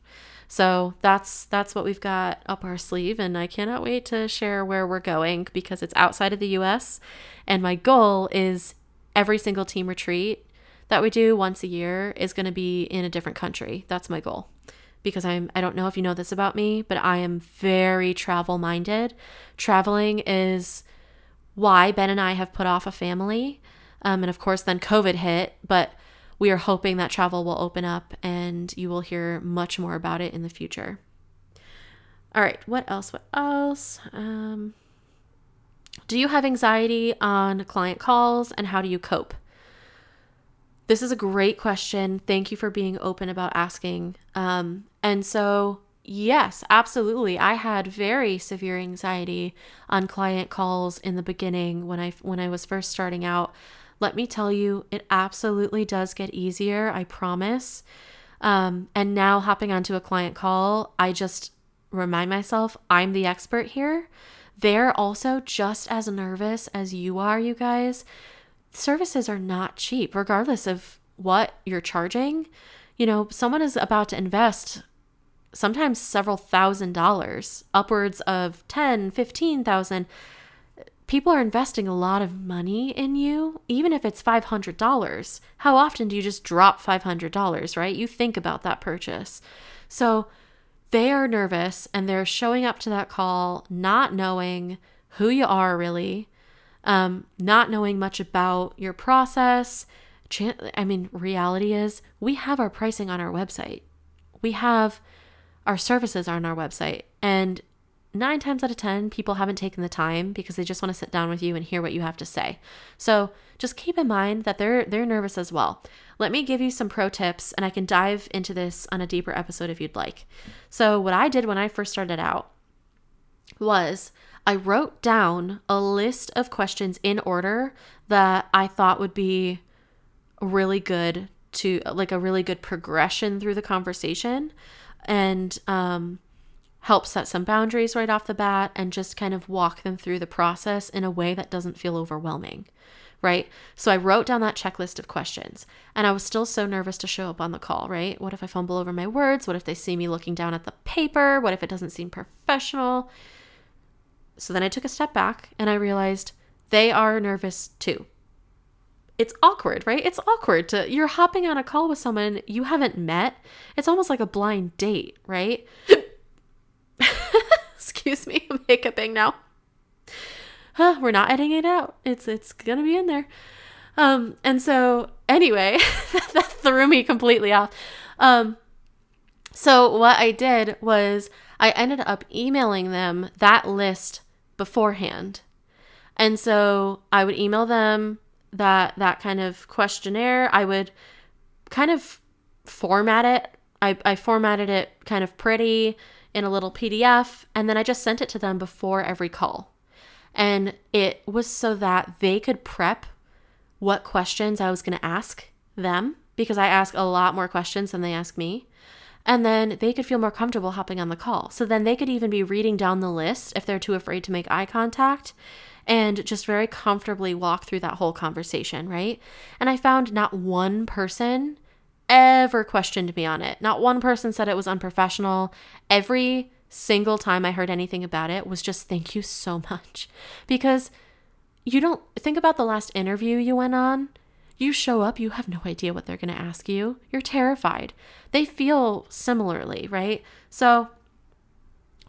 [SPEAKER 1] So that's that's what we've got up our sleeve and I cannot wait to share where we're going because it's outside of the US and my goal is every single team retreat that we do once a year is going to be in a different country. That's my goal. Because I'm I don't know if you know this about me, but I am very travel minded. Traveling is why Ben and I have put off a family. Um, and of course, then COVID hit, but we are hoping that travel will open up and you will hear much more about it in the future. All right, what else? What else? Um, do you have anxiety on client calls and how do you cope? This is a great question. Thank you for being open about asking. Um, and so, Yes, absolutely. I had very severe anxiety on client calls in the beginning when I when I was first starting out. Let me tell you, it absolutely does get easier, I promise. Um, and now hopping onto a client call, I just remind myself I'm the expert here. They're also just as nervous as you are, you guys. Services are not cheap, regardless of what you're charging. You know, someone is about to invest sometimes several thousand dollars, upwards of 10, 15,000. People are investing a lot of money in you, even if it's $500. How often do you just drop $500, right? You think about that purchase. So they are nervous and they're showing up to that call not knowing who you are really, um, not knowing much about your process. I mean, reality is we have our pricing on our website. We have our services are on our website. And nine times out of 10, people haven't taken the time because they just want to sit down with you and hear what you have to say. So just keep in mind that they're they're nervous as well. Let me give you some pro tips and I can dive into this on a deeper episode if you'd like. So what I did when I first started out was I wrote down a list of questions in order that I thought would be really good to like a really good progression through the conversation and um, help set some boundaries right off the bat and just kind of walk them through the process in a way that doesn't feel overwhelming. Right. So I wrote down that checklist of questions and I was still so nervous to show up on the call. Right. What if I fumble over my words? What if they see me looking down at the paper? What if it doesn't seem professional? So then I took a step back and I realized they are nervous too it's awkward, right? It's awkward to you're hopping on a call with someone you haven't met. It's almost like a blind date, right? [LAUGHS] Excuse me, [LAUGHS] I'm hiccuping now. Huh, we're not editing it out. It's it's gonna be in there. Um, and so anyway, [LAUGHS] that threw me completely off. Um, so what I did was I ended up emailing them that list beforehand. And so I would email them that that kind of questionnaire, I would kind of format it. I, I formatted it kind of pretty in a little PDF, and then I just sent it to them before every call. And it was so that they could prep what questions I was going to ask them because I ask a lot more questions than they ask me. And then they could feel more comfortable hopping on the call. So then they could even be reading down the list if they're too afraid to make eye contact and just very comfortably walk through that whole conversation, right? And I found not one person ever questioned me on it. Not one person said it was unprofessional. Every single time I heard anything about it was just thank you so much. Because you don't think about the last interview you went on. You show up, you have no idea what they're going to ask you. You're terrified. They feel similarly, right? So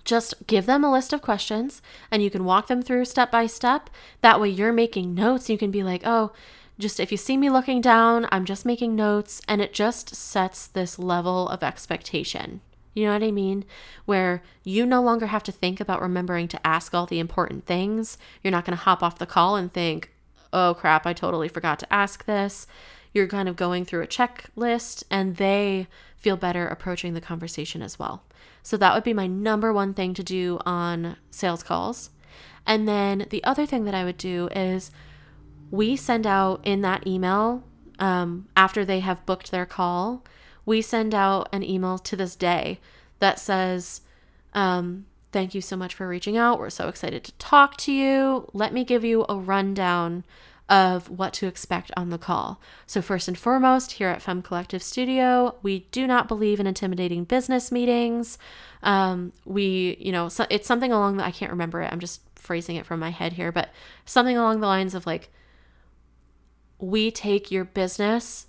[SPEAKER 1] just give them a list of questions and you can walk them through step by step. That way you're making notes. You can be like, oh, just if you see me looking down, I'm just making notes. And it just sets this level of expectation. You know what I mean? Where you no longer have to think about remembering to ask all the important things. You're not going to hop off the call and think, oh crap, I totally forgot to ask this. You're kind of going through a checklist and they feel better approaching the conversation as well. So that would be my number one thing to do on sales calls. And then the other thing that I would do is we send out in that email um, after they have booked their call, we send out an email to this day that says, um, Thank you so much for reaching out. We're so excited to talk to you. Let me give you a rundown of what to expect on the call. So, first and foremost, here at Femme Collective Studio, we do not believe in intimidating business meetings. Um, we, you know, so it's something along the, I can't remember it, I'm just phrasing it from my head here, but something along the lines of like, we take your business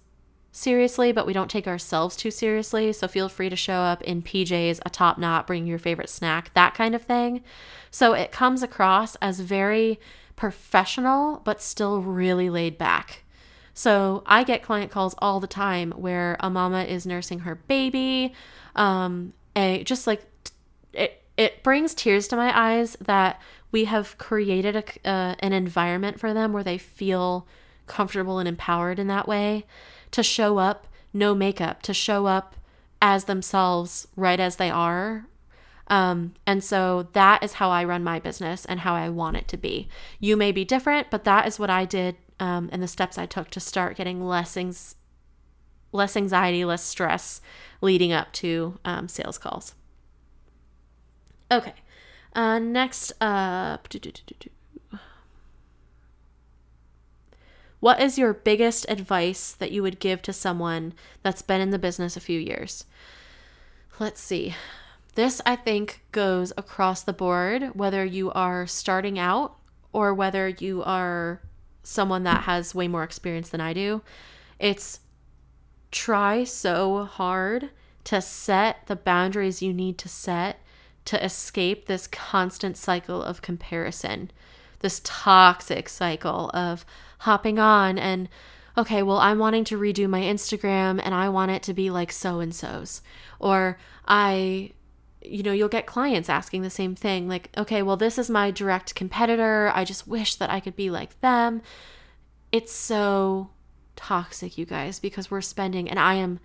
[SPEAKER 1] seriously, but we don't take ourselves too seriously. So feel free to show up in PJs, a top knot, bring your favorite snack, that kind of thing. So it comes across as very professional, but still really laid back. So I get client calls all the time where a mama is nursing her baby. Um, a, just like it, it brings tears to my eyes that we have created a, uh, an environment for them where they feel comfortable and empowered in that way to show up no makeup, to show up as themselves right as they are um, and so that is how I run my business and how I want it to be. You may be different, but that is what I did um, and the steps I took to start getting less, less anxiety, less stress leading up to um, sales calls. Okay. Uh, next up. What is your biggest advice that you would give to someone that's been in the business a few years? Let's see. This, I think, goes across the board, whether you are starting out or whether you are someone that has way more experience than I do. It's try so hard to set the boundaries you need to set to escape this constant cycle of comparison, this toxic cycle of hopping on and, okay, well, I'm wanting to redo my Instagram and I want it to be like so and so's. Or I you know, you'll get clients asking the same thing like, okay, well, this is my direct competitor. I just wish that I could be like them. It's so toxic, you guys, because we're spending, and I am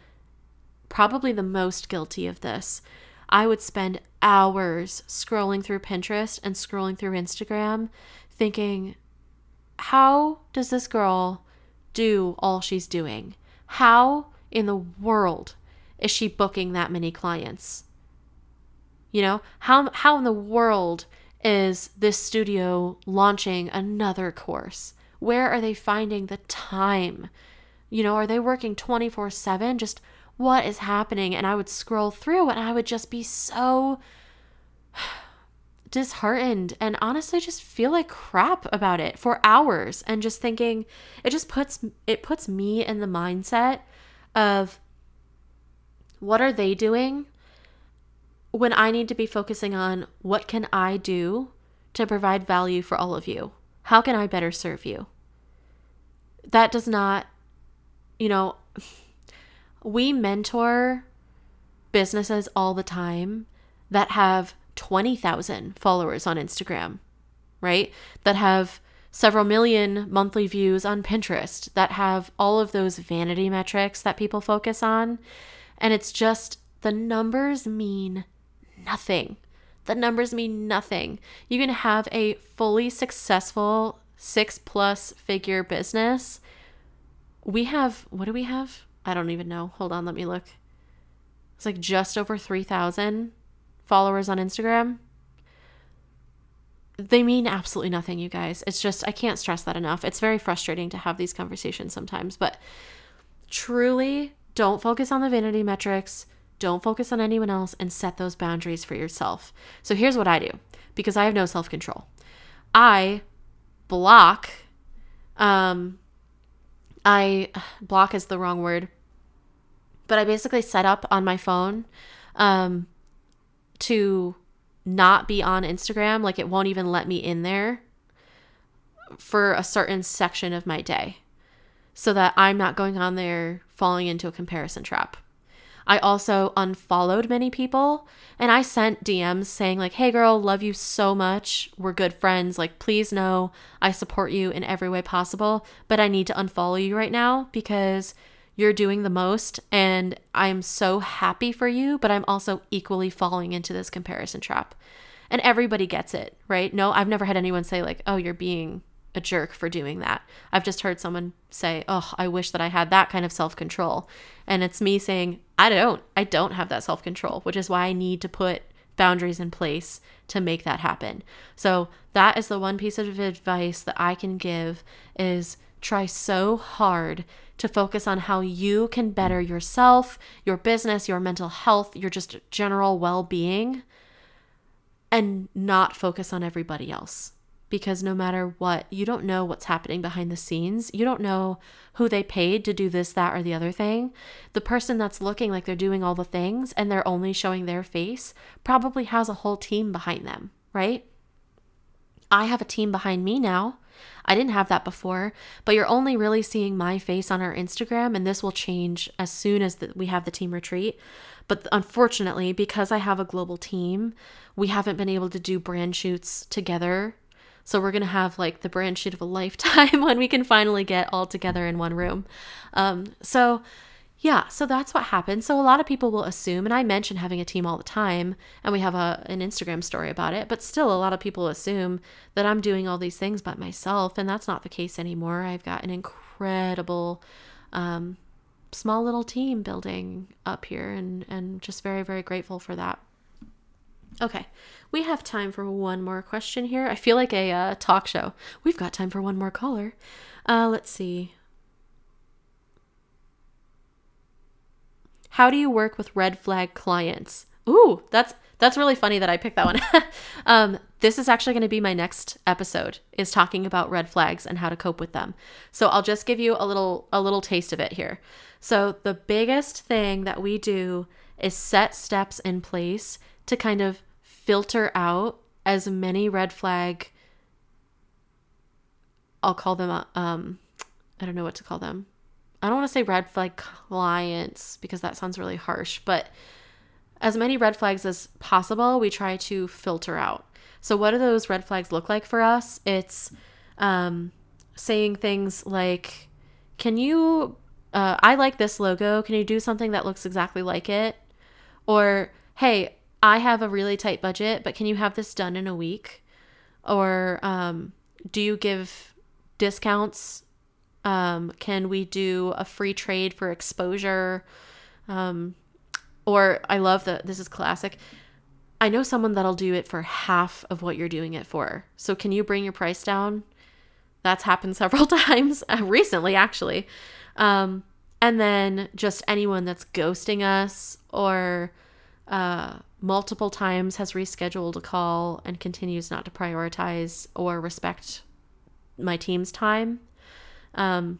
[SPEAKER 1] probably the most guilty of this. I would spend hours scrolling through Pinterest and scrolling through Instagram thinking, how does this girl do all she's doing? How in the world is she booking that many clients? You know, how how in the world is this studio launching another course? Where are they finding the time? You know, are they working 24/7? Just what is happening? And I would scroll through and I would just be so [SIGHS] disheartened and honestly just feel like crap about it for hours and just thinking it just puts it puts me in the mindset of what are they doing when I need to be focusing on what can I do to provide value for all of you? How can I better serve you? That does not, you know, [LAUGHS] we mentor businesses all the time that have 20,000 followers on Instagram, right? That have several million monthly views on Pinterest, that have all of those vanity metrics that people focus on. And it's just the numbers mean nothing. The numbers mean nothing. You can have a fully successful six plus figure business. We have, what do we have? I don't even know. Hold on, let me look. It's like just over 3,000 followers on Instagram. They mean absolutely nothing, you guys. It's just, I can't stress that enough. It's very frustrating to have these conversations sometimes, but truly don't focus on the vanity metrics. Don't focus on anyone else and set those boundaries for yourself. So here's what I do because I have no self control. I block, um, I [SIGHS] block is the wrong word, but I basically set up on my phone um, to not be on Instagram. Like it won't even let me in there for a certain section of my day so that I'm not going on there falling into a comparison trap. I also unfollowed many people and I sent DMs saying, like, hey girl, love you so much. We're good friends. Like, please know I support you in every way possible, but I need to unfollow you right now because you're doing the most and I'm so happy for you, but I'm also equally falling into this comparison trap. And everybody gets it, right? No, I've never had anyone say, like, oh, you're being a jerk for doing that. I've just heard someone say, "Oh, I wish that I had that kind of self-control." And it's me saying, "I don't. I don't have that self-control, which is why I need to put boundaries in place to make that happen." So, that is the one piece of advice that I can give is try so hard to focus on how you can better yourself, your business, your mental health, your just general well-being and not focus on everybody else because no matter what, you don't know what's happening behind the scenes. You don't know who they paid to do this, that, or the other thing. The person that's looking like they're doing all the things and they're only showing their face probably has a whole team behind them, right? I have a team behind me now. I didn't have that before, but you're only really seeing my face on our Instagram, and this will change as soon as the, we have the team retreat. But unfortunately, because I have a global team, we haven't been able to do brand shoots together so we're going to have like the brand shoot of a [LAUGHS] lifetime when we can finally get all together in one room. Um, so yeah, so that's what happened. So a lot of people will assume, and I mention having a team all the time, and we have a an Instagram story about it, but still a lot of people assume that I'm doing all these things by myself, and that's not the case anymore. I've got an incredible um, small little team building up here and and just very very grateful for that. Okay, we have time for one more question here. I feel like a uh, talk show. We've got time for one more caller. Uh, let's see. How do you work with red flag clients? Ooh, that's that's really funny that I picked that one. [LAUGHS] um, this is actually going to be my next episode is talking about red flags and how to cope with them. So I'll just give you a little a little taste of it here. So the biggest thing that we do is set steps in place to kind of filter out as many red flag I'll call them uh, um I don't know what to call them. I don't want to say red flag clients because that sounds really harsh, but as many red flags as possible, we try to filter out. So what do those red flags look like for us? It's um, saying things like, "Can you? Uh, I like this logo. Can you do something that looks exactly like it?" Or, "Hey, I have a really tight budget, but can you have this done in a week? Or um, do you give discounts? Um, can we do a free trade for exposure? Um, or I love that this is classic. I know someone that'll do it for half of what you're doing it for. So can you bring your price down? That's happened [LAUGHS] several times uh, recently, actually. Um, and then just anyone that's ghosting us or uh, multiple times has rescheduled a call and continues not to prioritize or respect my team's time. Um,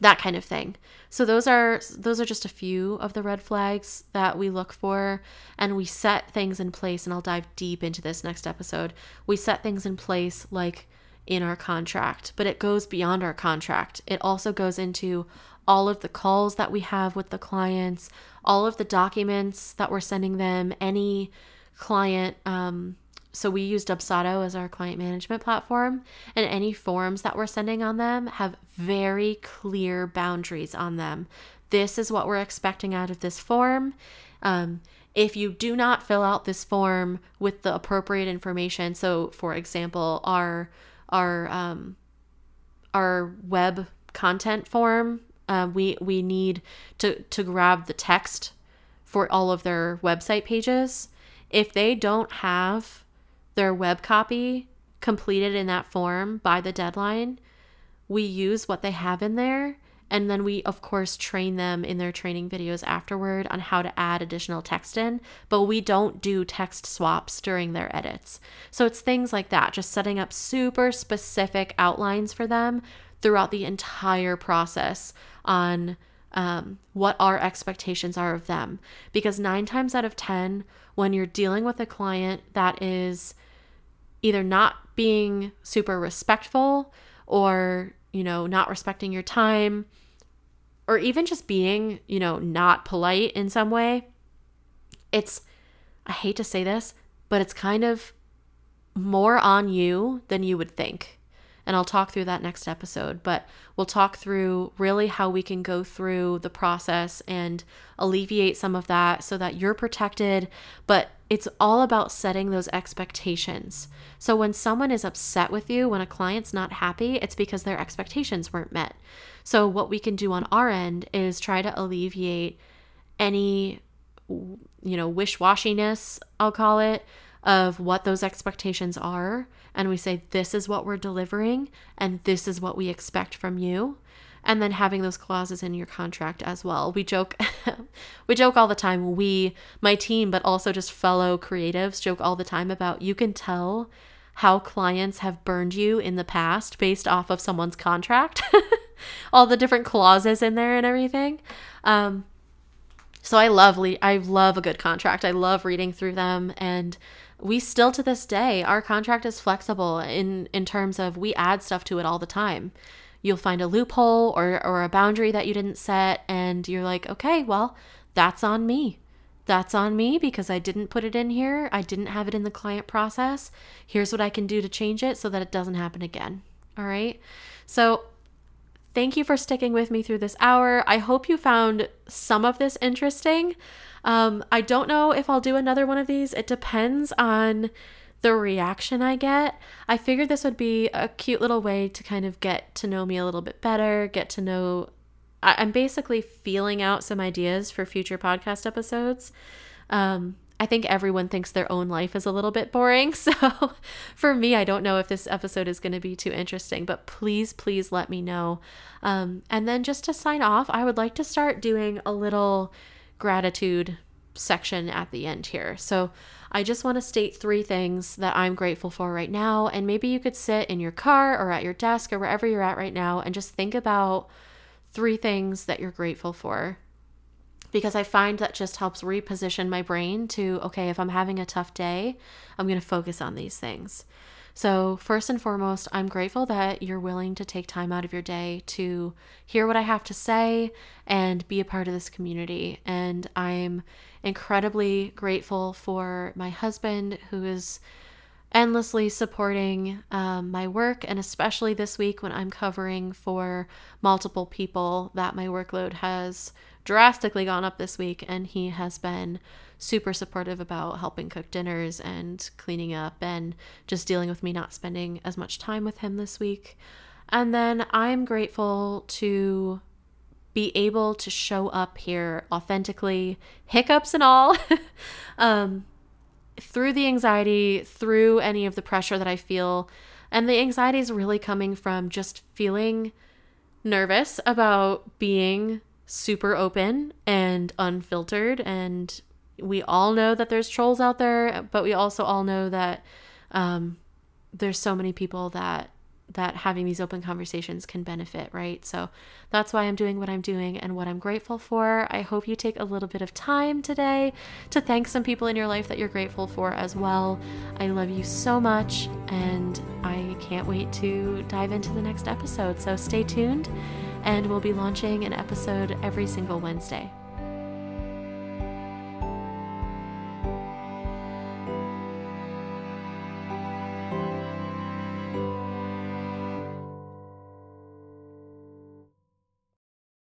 [SPEAKER 1] that kind of thing. So those are those are just a few of the red flags that we look for and we set things in place and I'll dive deep into this next episode. We set things in place like in our contract, but it goes beyond our contract. It also goes into all of the calls that we have with the clients, all of the documents that we're sending them, any client um, so we use Dubsado as our client management platform, and any forms that we're sending on them have very clear boundaries on them. This is what we're expecting out of this form. Um, if you do not fill out this form with the appropriate information, so for example, our our um, our web content form, uh, we we need to to grab the text for all of their website pages. If they don't have their web copy completed in that form by the deadline, we use what they have in there. And then we, of course, train them in their training videos afterward on how to add additional text in, but we don't do text swaps during their edits. So it's things like that, just setting up super specific outlines for them throughout the entire process on um, what our expectations are of them. Because nine times out of 10, when you're dealing with a client that is either not being super respectful or, you know, not respecting your time or even just being, you know, not polite in some way, it's, I hate to say this, but it's kind of more on you than you would think. And I'll talk through that next episode, but we'll talk through really how we can go through the process and alleviate some of that so that you're protected. But it's all about setting those expectations. So when someone is upset with you, when a client's not happy, it's because their expectations weren't met. So what we can do on our end is try to alleviate any you know wish-washiness, I'll call it, of what those expectations are and we say this is what we're delivering and this is what we expect from you and then having those clauses in your contract as well. We joke [LAUGHS] we joke all the time. We my team but also just fellow creatives joke all the time about you can tell how clients have burned you in the past based off of someone's contract. [LAUGHS] all the different clauses in there and everything. Um so I love I love a good contract. I love reading through them and we still to this day our contract is flexible in in terms of we add stuff to it all the time. You'll find a loophole or or a boundary that you didn't set and you're like okay well that's on me. That's on me because I didn't put it in here. I didn't have it in the client process. Here's what I can do to change it so that it doesn't happen again. All right? So Thank you for sticking with me through this hour. I hope you found some of this interesting. Um, I don't know if I'll do another one of these. It depends on the reaction I get. I figured this would be a cute little way to kind of get to know me a little bit better, get to know. I- am basically feeling out some ideas for future podcast episodes. Um, I think everyone thinks their own life is a little bit boring. [LAUGHS] So for me, I don't know if this episode is going to be too interesting, but please, please let me know. Um, and then just to sign off, I would like to start doing a little gratitude section at the end here. So I just want to state three things that I'm grateful for right now. And maybe you could sit in your car or at your desk or wherever you're at right now and just think about three things that you're grateful for. Because I find that just helps reposition my brain to, okay, if I'm having a tough day, I'm going to focus on these things. So, first and foremost, I'm grateful that you're willing to take time out of your day to hear what I have to say and be a part of this community. And I'm incredibly grateful for my husband, who is endlessly supporting um, my work, and especially this week when I'm covering for multiple people, that my workload has drastically gone up this week, and he has been super supportive about helping cook dinners and cleaning up and just dealing with me not spending as much time with him this week. And then I'm grateful to be able to show up here authentically, hiccups and all, [LAUGHS] um, through the anxiety, through any of the pressure that I feel. And the anxiety is really coming from just feeling nervous about being super open and unfiltered. And we all know that there's trolls out there, but we also all know that um, there's so many people that that having these open conversations can benefit, right? So that's why I'm doing what I'm doing and what I'm grateful for. I hope you take a little bit of time today to thank some people in your life that you're grateful for as well. I love you so much and I can't wait to dive into the next episode. So stay tuned and we'll be launching an episode every single Wednesday.